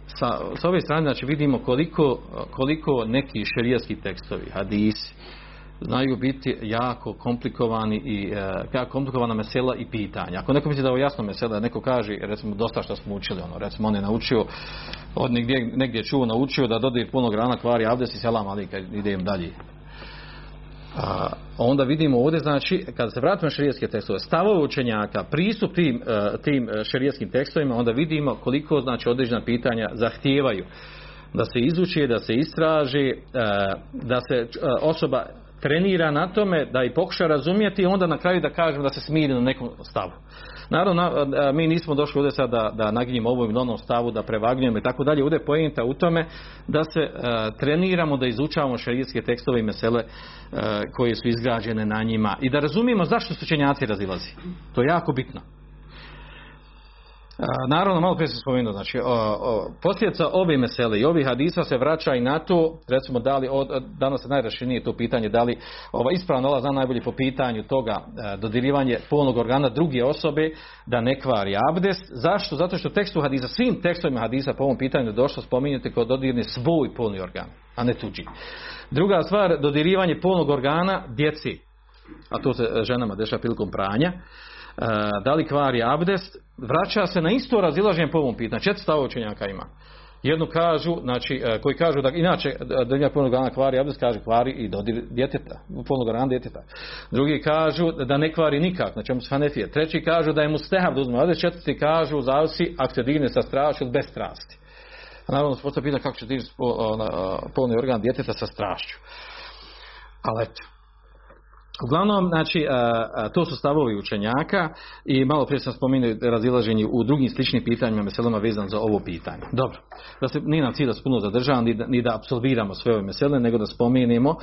sa, sa ove strane, znači, vidimo koliko, koliko neki šerijski tekstovi, hadisi, znaju biti jako komplikovani i e, jako komplikovana mesela i pitanja. Ako neko misli da je ovo jasno mesela, neko kaže, recimo, dosta što smo učili, ono, recimo, on je naučio, od negdje, negdje čuo, naučio da dodir puno grana kvari avdes i selam, ali kad idem dalje. A, onda vidimo ovdje, znači, kada se vratimo na šerijetske tekstove, stavove učenjaka, pristup tim, e, tim e, šerijetskim tekstovima, onda vidimo koliko, znači, određena pitanja zahtijevaju da se izuči, da se istraži, e, da se osoba trenira na tome da i pokuša razumjeti i onda na kraju da kažem da se smiri na nekom stavu. Naravno, mi nismo došli ovdje sad da, da naginjemo ovom ili onom stavu, da prevagnjujemo i tako dalje. Ovdje pojenta u tome da se uh, treniramo, da izučavamo šarijetske tekstove i mesele uh, koje su izgrađene na njima i da razumijemo zašto su čenjaci razilazi. To je jako bitno. Naravno, malo prije sam spomenuo, znači, o, o, posljedica ove mesele i ovih hadisa se vraća i na to, recimo, da li, od, danas se najrašenije to pitanje, da li ova ispravna nalaza zna najbolje po pitanju toga e, dodirivanje polnog organa druge osobe da ne kvari abdest. Zašto? Zato što tekstu hadisa, svim tekstovima hadisa po ovom pitanju došlo spominjati kao dodirni svoj polni organ, a ne tuđi. Druga stvar, dodirivanje polnog organa djeci, a to se e, ženama dešava prilikom pranja, Eh, da li kvari abdest, vraća se na isto razilaženje po ovom pitanju. Četiri stava učenjaka ima. Jednu kažu, znači, eh, koji kažu da inače da nije polnog organa kvari abdest, kaže kvari i dodir djeteta, polnog djeteta. Drugi kažu da ne kvari nikak, na čemu se hanefije. Treći kažu da je mu stehav da uzme abdest, četvrti kažu zavisi ako se digne sa strašću ili bez strasti. A naravno se postoje pitanje kako će dignuti polni organ djeteta sa strašću. Ali eto, Uglavnom, znači, to su stavovi učenjaka i malo prije sam spomenuo razilaženje u drugim sličnim pitanjima, meselama vezan za ovo pitanje. Dobro, da se nije nam cilj da se puno zadržavamo, ni da, ni da absolviramo sve ove mesele, nego da spomenemo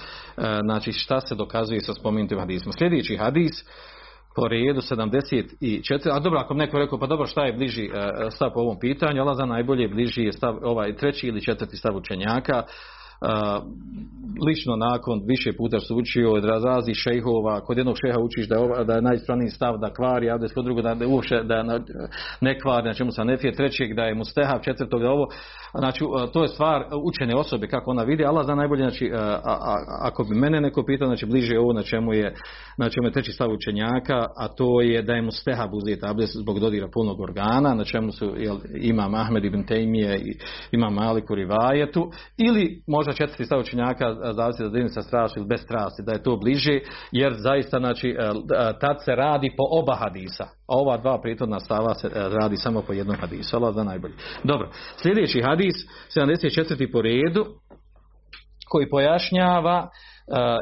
znači, šta se dokazuje sa spomenutim hadismom. Sljedeći hadis, po redu 74, a dobro, ako neko rekao, pa dobro, šta je bliži stav po ovom pitanju, ali za najbolje bliži je stav, ovaj treći ili četvrti stav učenjaka, lično nakon više puta što učio od razazi šejhova, kod jednog šeha učiš da je, ova, da je najispravniji stav da kvari, a kod drugog da, da uopšte da ne kvari, na čemu se nefije, trećeg da je mustehav, četvrtog da ovo, znači to je stvar učene osobe kako ona vidi, Allah zna najbolje, znači a, a, ako bi mene neko pitao, znači bliže ovo na čemu je, na čemu je treći stav učenjaka, a to je da je mustehav uzeti abdest zbog dodira punog organa, na čemu su jel, ima Ahmed ibn Tejmije i ima Malik u Rivajetu, ili možda četvrti stav učenjaka zavisi da dini sa strasti ili bez strasti, da je to bliže, jer zaista znači, e, e, tad se radi po oba hadisa. A ova dva prijetodna stava se e, radi samo po jednom hadisu. Allah da najbolji. Dobro, sljedeći hadis, 74. po redu, koji pojašnjava,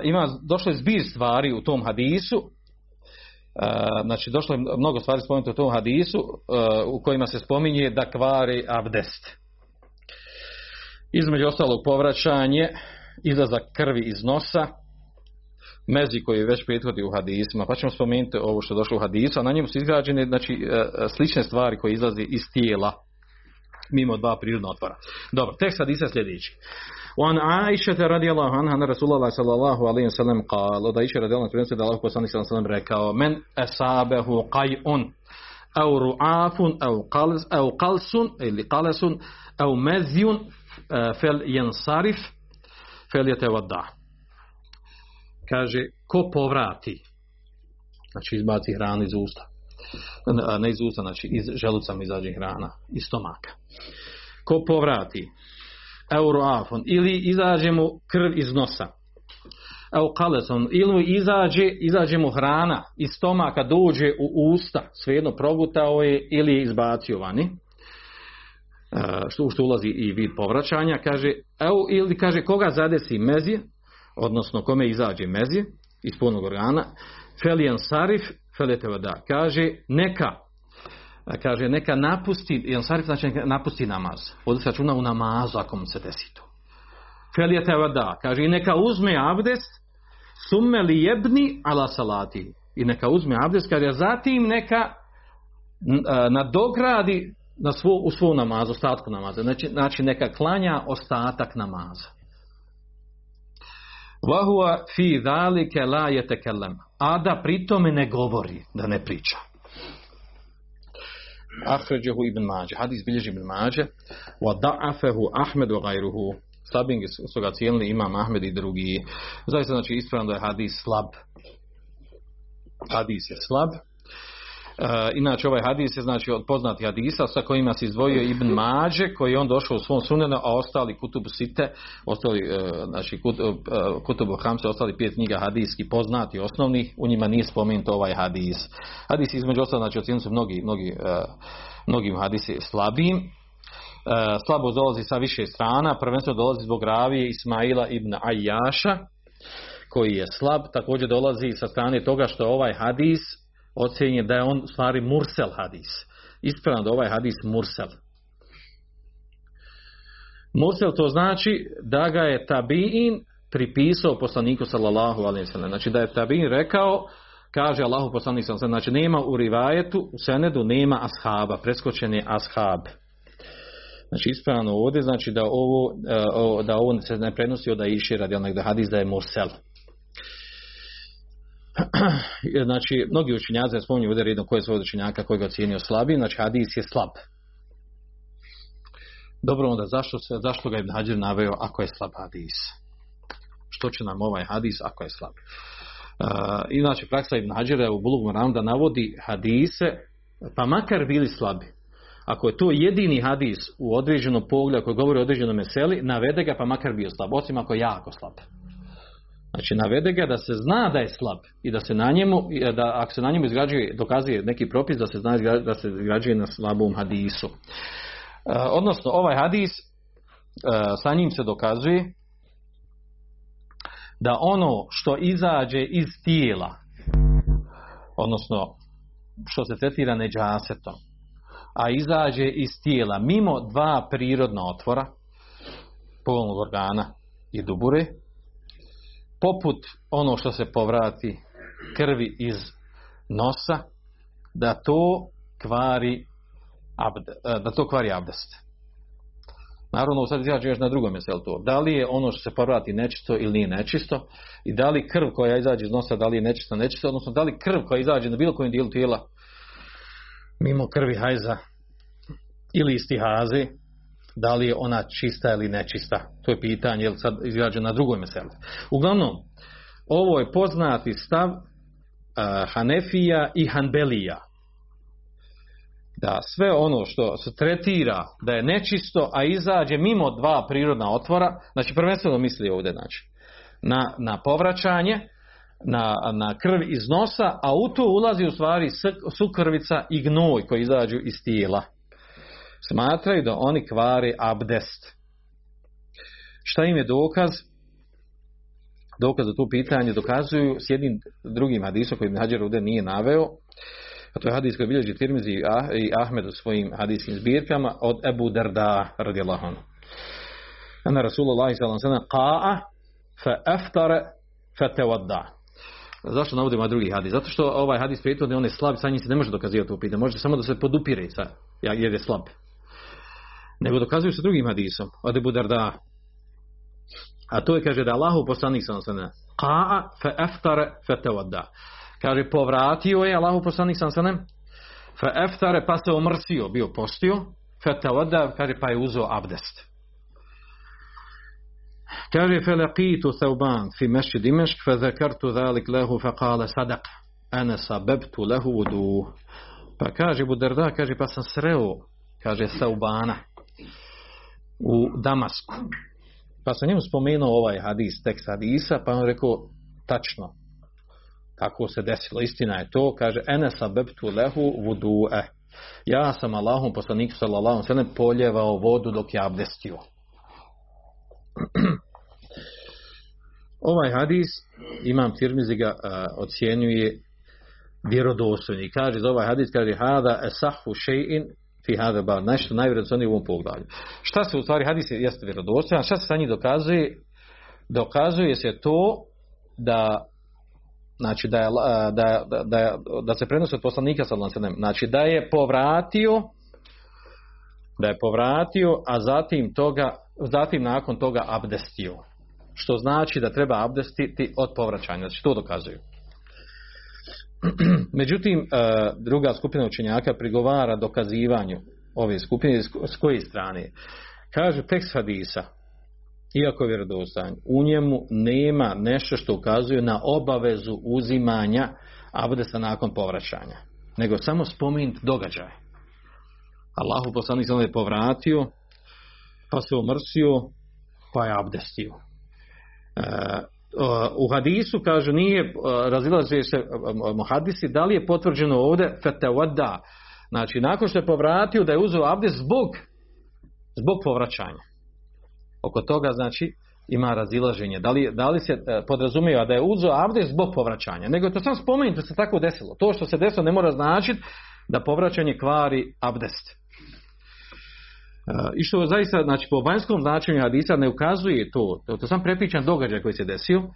ima, došlo je zbir stvari u tom hadisu, znači došlo je mnogo stvari spomenuto u tom hadisu, u kojima se spominje da kvari abdest između ostalog povraćanje, izlazak krvi iz nosa, mezi koji već prethodi u hadisima, pa ćemo spomenuti ovo što je došlo u hadisu, a na njemu su izgrađene znači, e, e, slične stvari koje izlazi iz tijela, mimo dva prirodna otvora. Dobro, tekst hadisa sljedeći. وعن عائشة رضي الله عنها أن رسول الله صلى الله عليه وسلم قال da Aisha radijallahu anha da Allah poslanik sallallahu alejhi ve rekao men asabahu qay'un aw ru'afun aw qals aw qalsun ili qalasun aw mazyun Eh, fel jensarif fel je tevada. Kaže, ko povrati, znači izbaci hranu iz usta, ne iz usta, znači iz želuca mi izađe hrana, iz stomaka. Ko povrati, euroafon, ili izađe mu krv iz nosa, evo kaleson, ili izađe, izađe mu hrana iz stomaka, dođe u usta, svejedno progutao je ili je izbacio vani, E, što, što ulazi i vid povraćanja, kaže, evo, ili kaže, koga zadesi mezije, odnosno kome izađe mezije iz polnog organa, felijan sarif, feletevada, kaže, neka, kaže, neka napusti, jedan sarif znači neka napusti namaz, ovdje se računa u namazu, ako mu se desi to. Felijetevada, kaže, i neka uzme abdest, summe li jebni ala salati, i neka uzme abdest, kaže, zatim neka e, nadogradi na svo, u svom namazu, ostatku namaza. Znači, znači neka klanja ostatak namaza. Vahua fi zalike la yetekellem. A da pritome ne govori, da ne priča. Ahređehu ibn Mađe. Hadis bilježi ibn Mađe. Wa da'afehu Ahmedu gajruhu. Slabingi su ga cijelili imam Ahmed i drugi. Zaista znači ispravno da je hadis slab. Hadis je slab. Uh, inače ovaj hadis je znači od poznatih hadisa sa kojima se izdvojio Ibn Mađe koji on došao u svom sunenu, a ostali kutubu site, ostali uh, znači kut, e, uh, kutubu hamse, ostali pet knjiga hadiski poznati osnovni, u njima nije spomenut ovaj hadis. Hadis između ostalo, znači ocjenju su mnogi, mnogi, uh, mnogim hadisi slabim. Uh, slabo dolazi sa više strana, prvenstveno dolazi zbog ravije Ismaila ibn Ajaša, koji je slab također dolazi sa strane toga što ovaj hadis ocjenje da je on stvari mursel hadis. Ispravno da ovaj hadis mursel. Mursel to znači da ga je tabiin pripisao poslaniku sallallahu alejhi ve sellem. Znači da je tabiin rekao kaže Allahu poslanik sallallahu znači nema u rivajetu u senedu nema ashaba, preskočen je ashab. Znači ispravno ovdje znači da ovo eh, da ovo se ne prenosi od Aiše radi onog da hadis da je mursel. znači, mnogi učenjaci spominju ovdje redno koje su svoj učenjaka koji ga ocijenio slabim, znači hadis je slab. Dobro, onda zašto, se, zašto ga Ibn Hađir naveo ako je slab hadis? Što će nam ovaj hadis ako je slab? Uh, inače, praksa Ibn Hađira u Bulugu da navodi hadise, pa makar bili slabi. Ako je to jedini hadis u određenom pogledu koji govori o određenom meseli, navede ga pa makar bio slab, osim ako je jako slab. Znači navede ga da se zna da je slab i da se na njemu, da ako se na njemu izgrađuje, dokazuje neki propis da se zna da se izgrađuje na slabom hadisu. E, odnosno ovaj hadis e, sa njim se dokazuje da ono što izađe iz tijela odnosno što se tretira neđasetom a izađe iz tijela mimo dva prirodna otvora polnog organa i dubure poput ono što se povrati krvi iz nosa da to kvari abde, da to kvari abdest. Naravno, sad ja još na drugom mjestu, to. Da li je ono što se povrati nečisto ili nije nečisto i da li krv koja izađe iz nosa, da li je nečisto, nečisto, odnosno da li krv koja izađe na bilo kojem dijelu tijela mimo krvi hajza ili istihaze, da li je ona čista ili nečista. To je pitanje, je li sad izgrađeno na drugoj meseli. Uglavnom, ovo je poznati stav uh, Hanefija i Hanbelija. Da sve ono što se tretira da je nečisto, a izađe mimo dva prirodna otvora, znači prvenstveno misli ovdje, znači, na, na povraćanje, na, na krv iz nosa, a u to ulazi u stvari sukrvica i gnoj koji izađu iz tijela smatraju da oni kvare abdest. Šta im je dokaz? Dokaz za to pitanje dokazuju s jednim drugim hadisom koji Hađer ovdje nije naveo, a to je hadis koji bilježi Tirmizi i ah- Ahmed u svojim hadiskim zbirkama od Ebu Darda radijallahu anhu. Ana Rasulullah sallam qa'a fa aftara fa tawadda. Zašto navodimo ovaj drugi hadis? Zato što ovaj hadis prethodni on je slab, sa njim se ne može dokazivati to pitanje. Može samo da se podupire sa, jer je slab nego dokazuju sa drugim hadisom od Ebu Darda. A to je kaže da Allahu poslanik sam se ne qa'a fa aftara fa tawadda. Kaže povratio je Allahu poslanik sam se ne fa aftara pa se omrsio bio postio fa tawadda kaže pa je uzeo abdest. Kaže felaqitu thawban fi masjid dimashq fa dhakartu dhalik lahu fa qala sadaq ana sababtu lahu wudu. Pa kaže Abu Darda kaže pa sam sreo kaže Saubana u Damasku. Pa sam njemu spomenuo ovaj hadis, tekst hadisa, pa on rekao, tačno, tako se desilo, istina je to, kaže, ene sabebtu lehu vudu'e. Ja sam Allahom, poslanik sallallahu sallam, poljevao vodu dok je abdestio. ovaj hadis, imam Tirmizi ga uh, ocjenjuje vjerodostojni. Kaže za ovaj hadis, kaže, hada esahu še'in fi hada ba nešto najvjerodostojnije u ovom poglavlju. Šta se u stvari hadis jeste vjerodostojan, šta se sa njim dokazuje? Dokazuje se to da znači da je, da, da, da, da se prenosi od poslanika sallallahu alejhi ve znači da je povratio da je povratio, a zatim toga zatim nakon toga abdestio. Što znači da treba abdestiti od povraćanja. Znači to dokazuju. Međutim, e, druga skupina učenjaka prigovara dokazivanju ove skupine s koje strane. Kaže tekst hadisa, iako je vjerodostan, u njemu nema nešto što ukazuje na obavezu uzimanja abdesta nakon povraćanja, nego samo spomenut događaj. Allahu poslanik sam je povratio, pa se omrsio, pa je abdestio. E, u hadisu kaže nije razilaze se muhadisi da li je potvrđeno ovdje fetawada znači nakon što je povratio da je uzeo abdest zbog zbog povraćanja oko toga znači ima razilaženje. Da li, da li se e, podrazumijeva da je uzeo abdest zbog povraćanja? Nego je to sam spomenuto da se tako desilo. To što se desilo ne mora značiti da povraćanje kvari abdest. Uh, I što zaista, znači po vanjskom značenju hadisa ne ukazuje to, to, to sam prepričan događaj koji se desio, uh,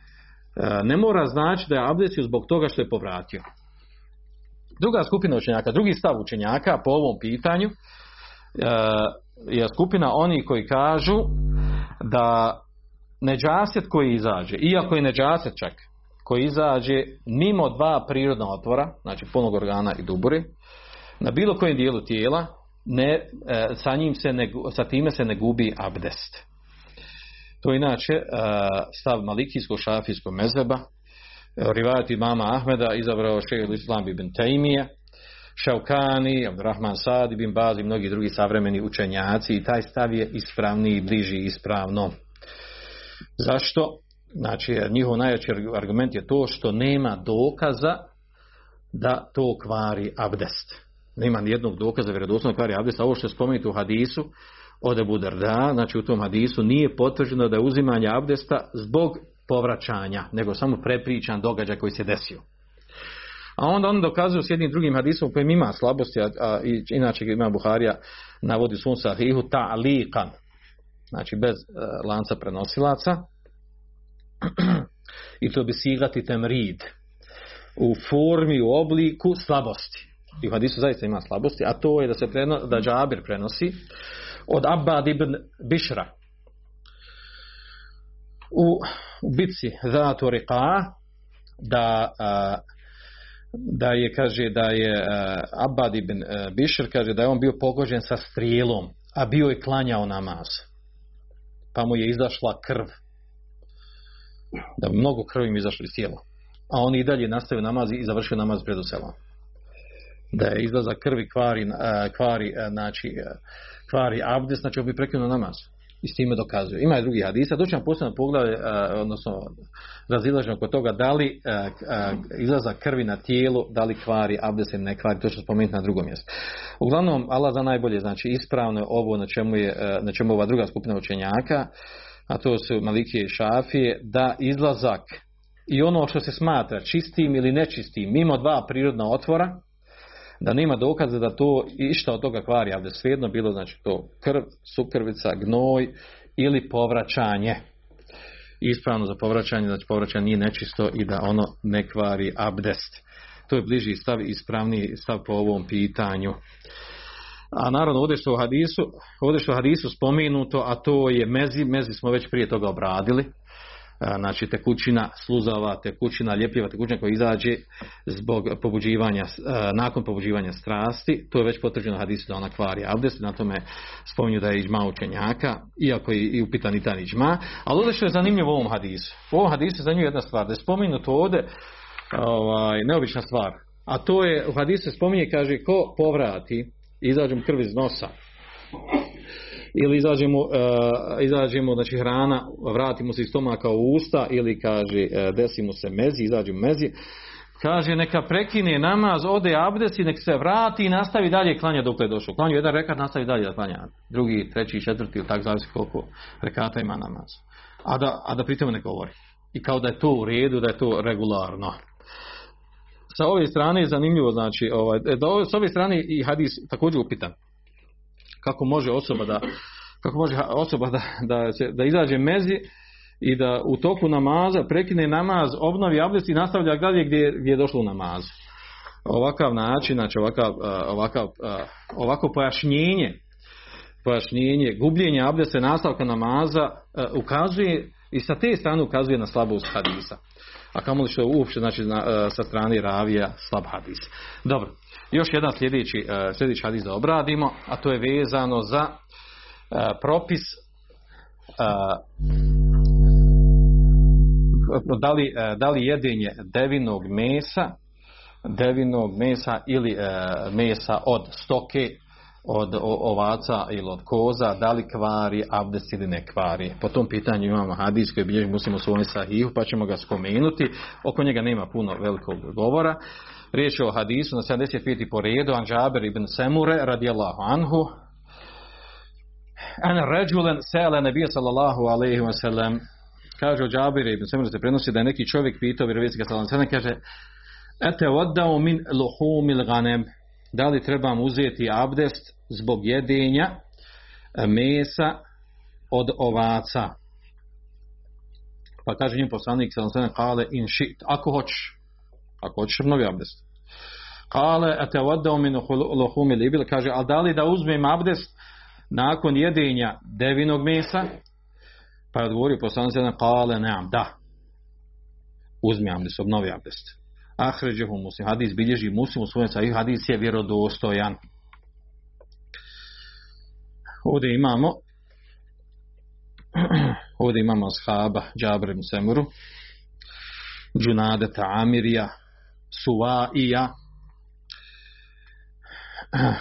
ne mora znači da je abdesio zbog toga što je povratio. Druga skupina učenjaka, drugi stav učenjaka po ovom pitanju uh, je skupina oni koji kažu da neđaset koji izađe, iako je neđaset čak, koji izađe mimo dva prirodna otvora, znači polnog organa i dubori, na bilo kojem dijelu tijela, ne, e, sa, njim se ne, sa time se ne gubi abdest. To je inače e, stav malikijskog šafijskog mezeba, e, rivajati mama Ahmeda izabrao šehr Islam ibn Tejmije, Šaukani, Rahman Sad ibn Baz i mnogi drugi savremeni učenjaci i taj stav je ispravniji, bliži ispravno. Zašto? Znači, njihov najjači argument je to što nema dokaza da to kvari abdest. Nema nijednog dokaza vjerodostojnog kvari abdest. A ovo što je spomenuto u hadisu od Ebu Darda, znači u tom hadisu nije potvrđeno da je uzimanje abdesta zbog povraćanja, nego samo prepričan događaj koji se desio. A onda on dokazuje s jednim drugim hadisom u kojem ima slabosti, a, a inače ima Buharija navodi svom sahihu ta'liqan, znači bez e, lanca prenosilaca, i to bi sigati temrid u formi, u obliku slabosti. I u hadisu zaista ima slabosti, a to je da se preno, da Džabir prenosi od Abbad ibn Bišra u, u bitci Zatu Riqa da a, da je kaže da je a, Abbad ibn Bišr kaže da je on bio pogođen sa strijelom a bio je klanjao namaz. Pa mu je izašla krv. Da mnogo krvi mi izašli iz tijela. A on i dalje nastavio namaz i završio namaz pred uselom. Da je izlaza krvi kvari, eh, kvari, eh, znači, eh, kvari abdest, znači on bi prekinuo namaz. I s time dokazuje. Ima i drugi hadisa. Doći nam posebno pogled, odnosno razilaženo kod toga da li izlaza krvi na tijelu, da li kvari abdest ili ne kvari, to ću spomenuti na drugom mjestu. Uglavnom, Allah za najbolje, znači ispravno ovo na čemu je, na čemu ova druga skupina učenjaka, a to su Malikije i Šafije, da izlazak i ono što se smatra čistim ili nečistim, mimo dva prirodna otvora, da nema dokaza da to išta od toga kvari, ali svejedno bilo znači to krv, sukrvica, gnoj ili povraćanje. Ispravno za povraćanje, znači povraćanje nije nečisto i da ono ne kvari abdest. To je bliži stav, ispravni stav po ovom pitanju. A naravno ovdje što u hadisu, ovdje što u hadisu spomenuto, a to je mezi, mezi smo već prije toga obradili, znači tekućina sluzava, tekućina ljepljiva, tekućina koja izađe zbog pobuđivanja, nakon pobuđivanja strasti, to je već potvrđeno hadisu da ona kvari abdest, na tome spominju da je iđma učenjaka, iako je i upitan i tan iđma, ali ovdje što je zanimljivo u ovom hadisu, u ovom hadisu je zanimljiva jedna stvar, da je spominuto ovdje ovaj, neobična stvar, a to je, u hadisu se spominje, kaže, ko povrati, izađemo krv iz nosa ili izađemo, uh, izađemo znači hrana, vratimo se iz stomaka u usta ili kaže uh, desimo se mezi, izađemo mezi kaže neka prekine namaz ode abdesi, i nek se vrati i nastavi dalje klanja dok je došao klanju jedan rekat nastavi dalje da klanja. Drugi, treći, četvrti tak zavisi koliko rekata ima namaz. A da, a da pritom ne govori. I kao da je to u redu, da je to regularno. Sa ove strane je zanimljivo, znači, ovaj, e, da ove, s ove strane i hadis također upitan. Kako može osoba da, kako može osoba da, da, se, da izađe mezi i da u toku namaza prekine namaz, obnovi abdest i nastavlja dalje gdje, gdje je došlo u namaz. Ovakav način, znači ovakav, ovakav, ovako pojašnjenje, pojašnjenje, gubljenje abdesta nastavka namaza ukazuje i sa te strane ukazuje na slabost hadisa a kamo li što je uopšte znači, na, sa strane ravija slab hadis. Dobro, još jedan sljedeći, e, sljedeći hadis da obradimo, a to je vezano za e, propis e, da, li, da li jedenje devinog mesa devinog mesa ili mesa od stoke od ovaca ili od koza, da li kvari abdest ili ne kvari. Po tom pitanju imamo hadis koji bilježi muslim u svojom sahihu, pa ćemo ga spomenuti. Oko njega nema puno velikog govora. Riječ je o hadisu na 75. po redu, an Džaber ibn Semure, radijallahu anhu, an ređulen sele nebija sallallahu alaihi wa sallam, kaže od Džabire ibn Semure se prenosi da je neki čovjek pitao vjerovjesnika sallallahu alejhi kaže ete oddao min luhumil ghanem da li trebam uzeti abdest zbog jedenja mesa od ovaca? Pa kaže njim poslanik sallallahu alejhi kale in shit ako hoćeš ako hoćeš novi abdest kale ete waddao min lohumi libil, kaže al da li da uzmem abdest nakon jedenja devinog mesa Pa je odgovorio poslanik jedan kale neam, da. Uzmi abdest, obnovi abdest. Ahređehu muslim, hadis bilježi muslim u svojem sahih, hadis je vjerodostojan. Ovdje imamo ovdje imamo ashaba Džabr ibn Semuru Džunadeta Amirija Suvaija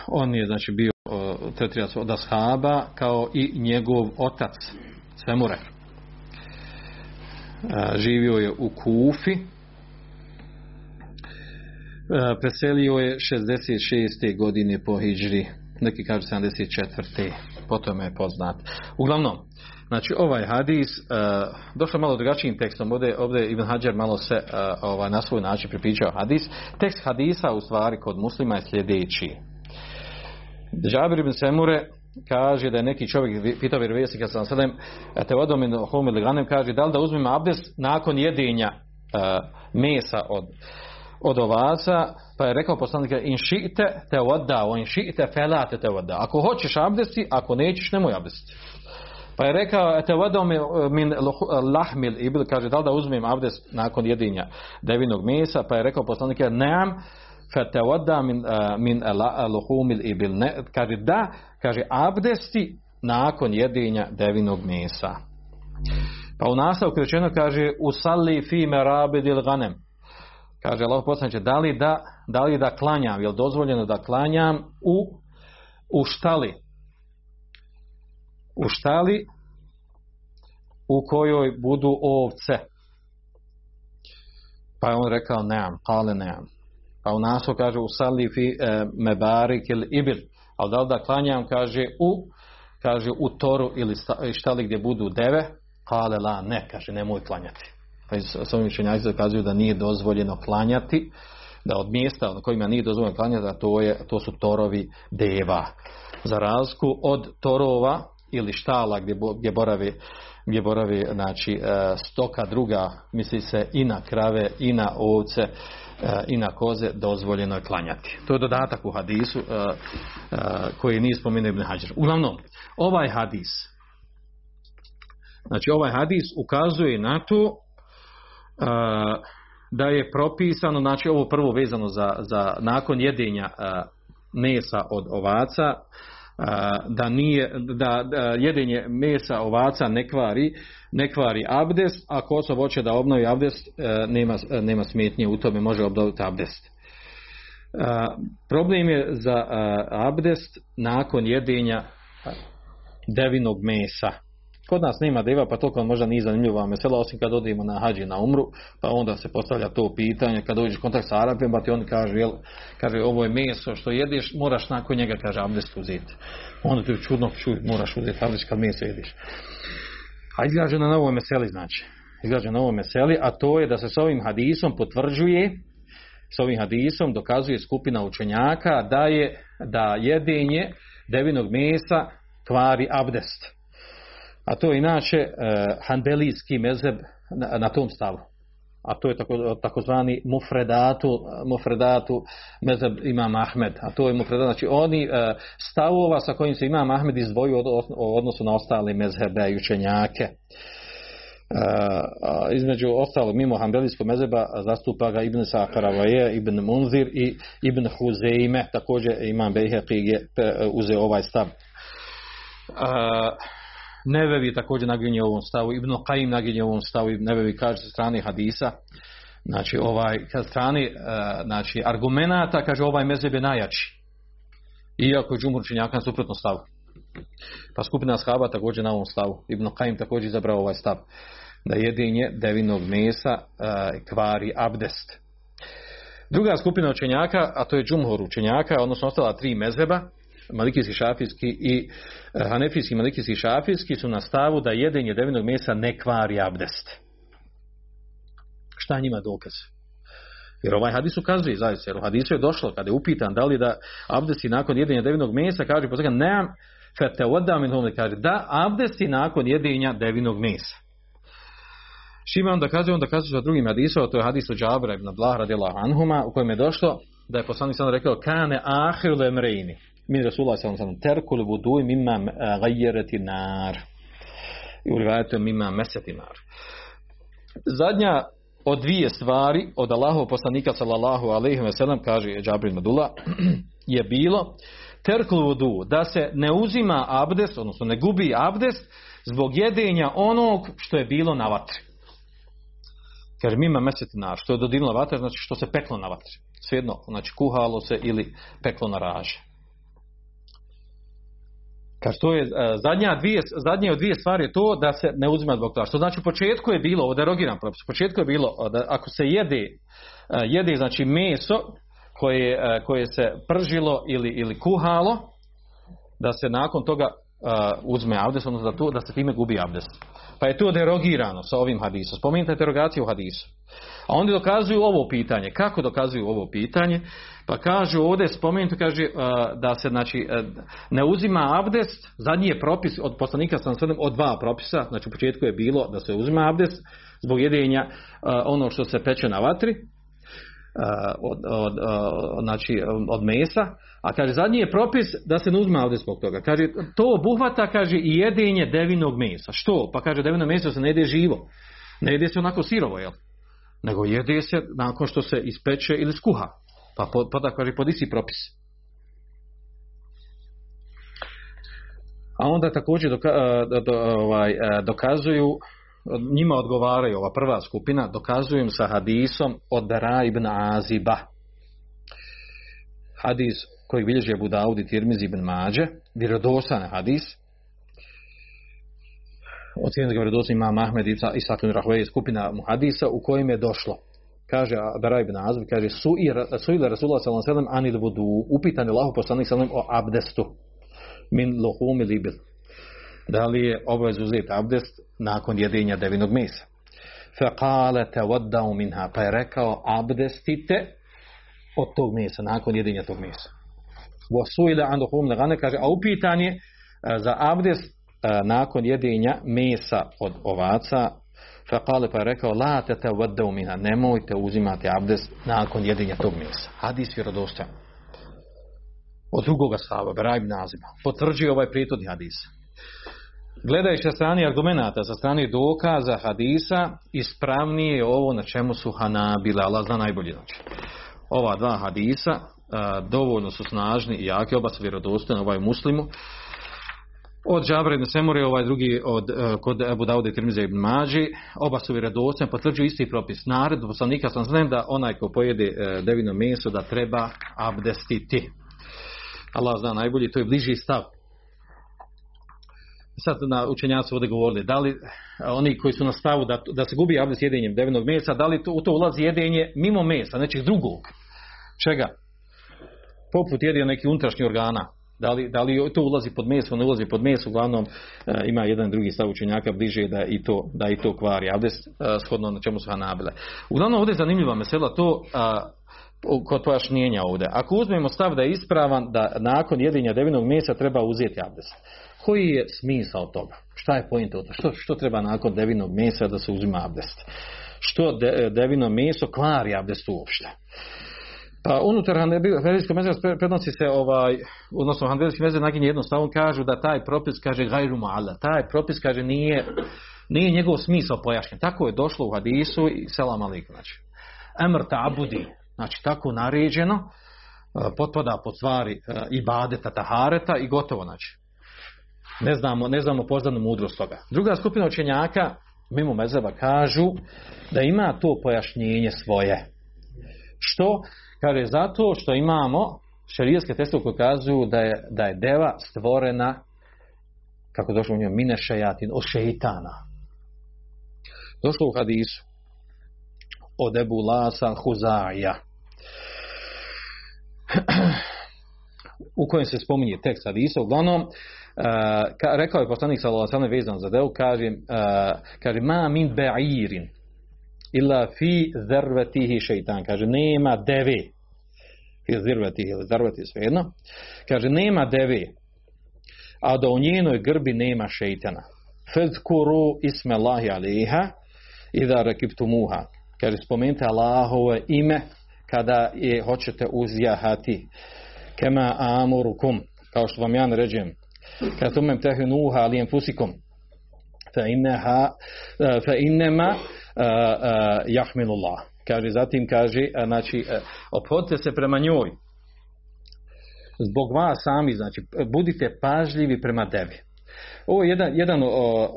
on je znači bio tretirat od ashaba kao i njegov otac Semure. E, živio je u Kufi. E, preselio je 66. godine po Hidžri. Neki kažu 74. Potom je poznat. Uglavnom, znači ovaj hadis eh, uh, došao malo drugačijim tekstom. Ovdje, ovdje Ibn Hajar malo se uh, ovaj, na svoj način pripričao hadis. Tekst hadisa u stvari kod muslima je sljedeći. Džabir ibn Semure kaže da je neki čovjek pitao vjerovjesnika sa sedem te vodom in hum ili ganem kaže da li da uzmem abdest nakon jedenja uh, eh, mesa od od ovaca pa je rekao poslanik in šite te voda o in šite felate te voda ako hoćeš abdesti ako nećeš nemoj abdesti pa je rekao te vodom min lahmil ibil kaže da li da uzmem abdes nakon jedinja devinog mesa? Pa je rekao poslanik nemam fatawadda min uh, min luhumil ibil ne kaže da kaže abdesti nakon jedinja devinog mesa. Pa u nastavku rečeno kaže usalli fi merabidil ganem kaže Allah poslanče, da li da da li da klanjam je dozvoljeno da klanjam u u štali? U štali u kojoj budu ovce pa je on rekao neam, kale neam. Pa u nasu kaže u sali fi e, mebarik ili ibil. Ali da li da klanjam kaže u kaže u toru ili štali gdje budu deve, kale la ne, kaže nemoj klanjati. Pa s ovim učenjaci dokazuju da nije dozvoljeno klanjati, da od mjesta na kojima nije dozvoljeno klanjati, da to, je, to su torovi deva. Za razliku od torova ili štala gdje, gdje borave, gdje boravi znači, e, stoka druga, misli se i na krave i na ovce, e, i na koze dozvoljeno je klanjati. To je dodatak u hadisu e, koji nije spomenuo Ibn Hajar. Uglavnom, ovaj hadis znači ovaj hadis ukazuje na to da je propisano, znači ovo prvo vezano za, za nakon jedenja mesa od ovaca, da nije da, da jedenje mesa ovaca ne kvari ne kvari abdest. Ako osoba hoće da obnovi abdest e, nema, e, nema smetnje u tome može obnoviti abdest. Problem je za abdest nakon jedenja devinog mesa. Kod nas nema deva, pa to možda nije zanimljiva mesela, osim kad odemo na hađi na umru, pa onda se postavlja to pitanje, kad dođeš kontakt sa Arabijom, pa ti oni kaže, jel, kaže, ovo je meso što jedeš, moraš nakon njega, kaže, abdest uzeti. Onda ti čudno čuj, moraš uzeti abdest kad meso jedeš. A izgrađeno na novoj meseli, znači. izgrađeno na novoj meseli, a to je da se s ovim hadisom potvrđuje, s ovim hadisom dokazuje skupina učenjaka da je, da jedenje devinog mesa kvari abdest. A to je inače uh, hanbelijski mezeb na, na tom stavu. A to je tako, takozvani mufredatu, mufredatu mezeb imam Ahmed. A to je mufredat, znači oni uh, stavova sa kojim se imam Ahmed izdvojio od, odnosu na ostale mezhebe i učenjake. Uh, između ostalo mimo hanbelijskog mezeba zastupa ga Ibn Sakaravaje, Ibn Munzir i Ibn Huzeime, također imam Bejheqi je uzeo ovaj stav. Uh, Nevevi također naginje ovom stavu, Ibn Qaim naginje ovom stavu, Nevevi kaže sa strane hadisa, znači ovaj, sa strane uh, znači, argumenata, kaže ovaj mezeb je najjači. Iako je džumur činjaka na suprotno stavu. Pa skupina shaba također na ovom stavu. Ibn Qaim također izabrao ovaj stav. Da jedinje devinog mesa uh, kvari abdest. Druga skupina učenjaka, a to je džumhur učenjaka, odnosno ostala tri mezeba, malikijski šafijski i e, hanefijski malikijski šafijski su na stavu da jedenje devinog mesa ne kvari abdest. Šta njima dokaz? Jer ovaj hadis ukazuje zaista, jer u hadisu je došlo kada je upitan da li da abdesti nakon jedenja devinog mesa, kaže poslega, nemam fete odam in kaže da abdesti nakon jedenja devinog mesa. Šime onda kaže, onda kaže sa drugim hadisom, to je hadis od Džabra ibn Abdullah radijallahu anhuma, u kojem je došlo da je poslanik sada rekao kane ahir lemreini min Rasulullah sallallahu alejhi ve terkul vudu mimma eh, ghayyarati nar. I u rivajetu mimma mesati nar. Zadnja od dvije stvari od Allahov poslanika sallallahu alaihi ve sellem kaže Džabrin Madula je bilo terkul vudu da se ne uzima abdest odnosno ne gubi abdest zbog jedenja onog što je bilo na vatri. Kaže mima meseti nar što je dodirnula vatra znači što se peklo na vatri. Svejedno, znači kuhalo se ili peklo na raže. Kaže, to je uh, zadnja, dvije, zadnje od dvije stvari je to da se ne uzima zbog toga. Što znači u početku je bilo, ovo derogiran propis, u početku je bilo e, da ako se jede, uh, jede znači meso koje, uh, koje se pržilo ili, ili kuhalo, da se nakon toga Uh, uzme abdest, odnosno da, to, da se time gubi abdest. Pa je to derogirano sa ovim hadisom. Spominjate derogaciju u hadisu. A oni dokazuju ovo pitanje. Kako dokazuju ovo pitanje? Pa kažu ovdje spomenuto kaže uh, da se znači uh, ne uzima abdest, zadnji je propis od poslanika sam sredem od dva propisa, znači u početku je bilo da se uzima abdest zbog jedenja uh, ono što se peče na vatri E, od, od, od, znači, od mesa, a kaže zadnji je propis da se ne uzme ovdje zbog toga. Kaže to obuhvata kaže i jedenje devinog mesa. Što? Pa kaže devino meso se ne jede živo. Ne jede se onako sirovo, jel? nego jede se nakon što se ispeče ili skuha. Pa pada, kaže, pod isti propis. A onda također doka, e, do, do, ovaj, dokazuju, njima odgovaraju, ova prva skupina, dokazujem sa hadisom od Dara ibn Aziba. Hadis koji bilježe Budaudi Tirmizi ibn Mađe, vjerodostan hadis, ocijenili ga vredosti ima Ahmed i ibn Rahvej skupina muhadisa u kojim je došlo. Kaže Baraj ibn Azbi, kaže su i su ila Rasulullah sallallahu alejhi ve sellem anil vudu upitan je Allahu poslanik sallallahu o abdestu min luhum libil da li je obavez uzeti abdest nakon jedenja devinog mesa? Fa qala tawaddau minha pa je rekao abdestite od tog mesa nakon jedenja tog mesa. Vosuile suila legane, kaže a upitan je e, za abdest e, nakon jedenja mesa od ovaca. Fekale pa je rekao la te te vodeu minha, nemojte uzimati abdest nakon jedenja tog mesa. Hadis je od drugoga stava Berajb naziva potvrđuje ovaj prijetodni hadis gledajući sa strani argumenta sa strani dokaza hadisa ispravnije je ovo na čemu su Hanabila Allah zna najbolje znači ova dva hadisa a, dovoljno su snažni i jaki oba su vjerodostojni ovaj muslimu od Džabra ibn Semure, ovaj drugi od, uh, kod Ebu Daude Tirmize ibn Mađi, oba su vjerodostojni, potvrđuju isti propis. Nared, poslanika sam znam da onaj ko pojede uh, devino meso da treba abdestiti. Allah zna najbolji, to je bliži stav. Sad na učenjaci ovdje govorili, da li eh, oni koji su na stavu da, da se gubi abdest jedenjem devinog mesa, da li to, u to ulazi jedenje mimo mesa, nečeg drugog? Čega? Poput jedio neki unutrašnji organa, Da li, da li to ulazi pod meso, ono ne ulazi pod meso, uglavnom e, ima jedan drugi stav učenjaka bliže da i to, da i to kvari, Abdest e, eh, shodno na čemu su hanabile. Uglavnom ovdje je zanimljiva mesela to a, kod pojašnjenja ovdje. Ako uzmemo stav da je ispravan da nakon jedinja devinog mjeseca treba uzeti abdest. Koji je smisao toga? Šta je pojenta od što, što treba nakon devinog mjeseca da se uzima abdest? Što de, devino meso kvari abdest uopšte? Pa unutar hanbelijskog mezheba prenosi se ovaj odnosno hanbelijski mezheb naginje jednostavno kažu da taj propis kaže gajru ma'ala. Taj propis kaže nije nije njegov smisao pojašnjen. Tako je došlo u hadisu i selam alejkum znači. Amr ta'budi, znači tako naređeno e, potpada pod stvari e, ibadeta tahareta i gotovo znači. Ne znamo, ne znamo poznanu mudrost toga. Druga skupina učenjaka mimo mezheba kažu da ima to pojašnjenje svoje. Što? Kaže, zato što imamo šarijetske testove koje kazuju da je, da je deva stvorena, kako došlo u njoj, mine šajatin, od šeitana. Došlo u hadisu od Ebu Lasa Huzaja u kojem se spominje tekst hadisa, uglavnom, uh, ka, rekao je poslanik sallallahu alejhi vezan za deo, kaže, uh, kaže ma min ba'irin illa fi zarvatihi shaytan, kaže nema deve fi zarvatihi, zarvati svejedno, kaže nema deve, a da u njenoj grbi nema šejtana. Fadhkuru isme Allahi alejha idha rakibtumuha. Kaže spomenite Allahove ime kada je hoćete uzjahati. Kema amurukum kao što vam ja naređujem. Kada tumem tehinuha alijem fusikum. fa innaha e, fa innema e, e, jahmilullah. Kaže zatim kaže znači ophodite se prema njoj. Zbog vas sami znači budite pažljivi prema tebi. ovo je jedan, jedan,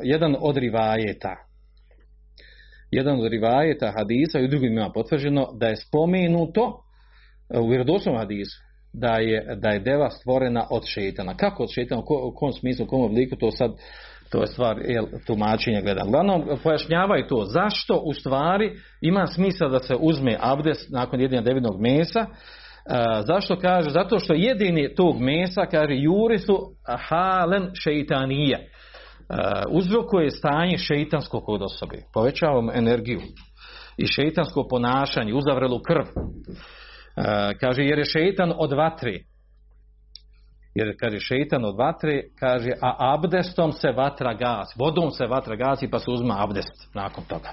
jedan od rivajeta jedan od rivajeta hadisa i u drugim ima potvrđeno da je spomenuto e, u vjerodostojnom hadisu da je, da je deva stvorena od šeitana. Kako od šeitana, u, ko, u kom smislu, u kom obliku, to sad to je stvar jel, tumačenja gledam. Uglavnom, pojašnjavaju to zašto u stvari ima smisla da se uzme abdes nakon jedinja devinog mesa, e, zašto kaže? Zato što jedini tog mesa, kaže, juri su halen šeitanije. Eh, uzrokuje stanje šeitansko kod osobe. Povećavamo energiju i šeitansko ponašanje, uzavrelu krv. E, kaže jer je šeitan od vatre jer kaže šeitan od vatre kaže a abdestom se vatra gasi vodom se vatra gasi pa se uzma abdest nakon toga.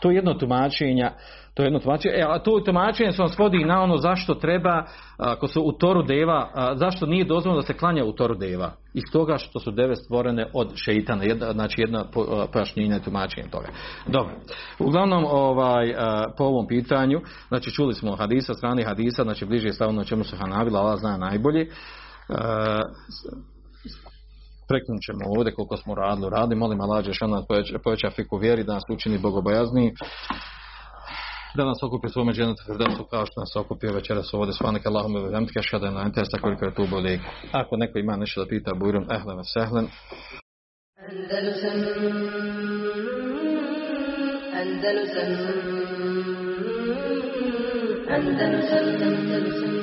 To je jedno tumačenje to je jedno tumačenje. E, a to tumačenje se on svodi na ono zašto treba ako su u toru deva a, zašto nije dozvoljeno da se klanja u toru deva? Iz toga što su deve stvorene od šeitana. Jedna, znači jedna pojašnjenja i tumačenje toga. Dobro. Uglavnom ovaj po ovom pitanju znači čuli smo hadisa strani hadisa znači bliže je stavno čemu su Hanabila Allah zna najbolje. E, preknut ćemo ovdje koliko smo radili radi. Molim Allah že šana poveća, poveća fiku vjeri da nas učini bogobojazni. Da nas okupi svome dženetu Firdasu kao što nas okupio večeras ovdje. Svanika Allahum ili vemtke šada na entesta koliko je tu bolik ako neko ima nešto da pita bujrum ehlen sehlen Andalusam Andalusam Andalusam Andalusam.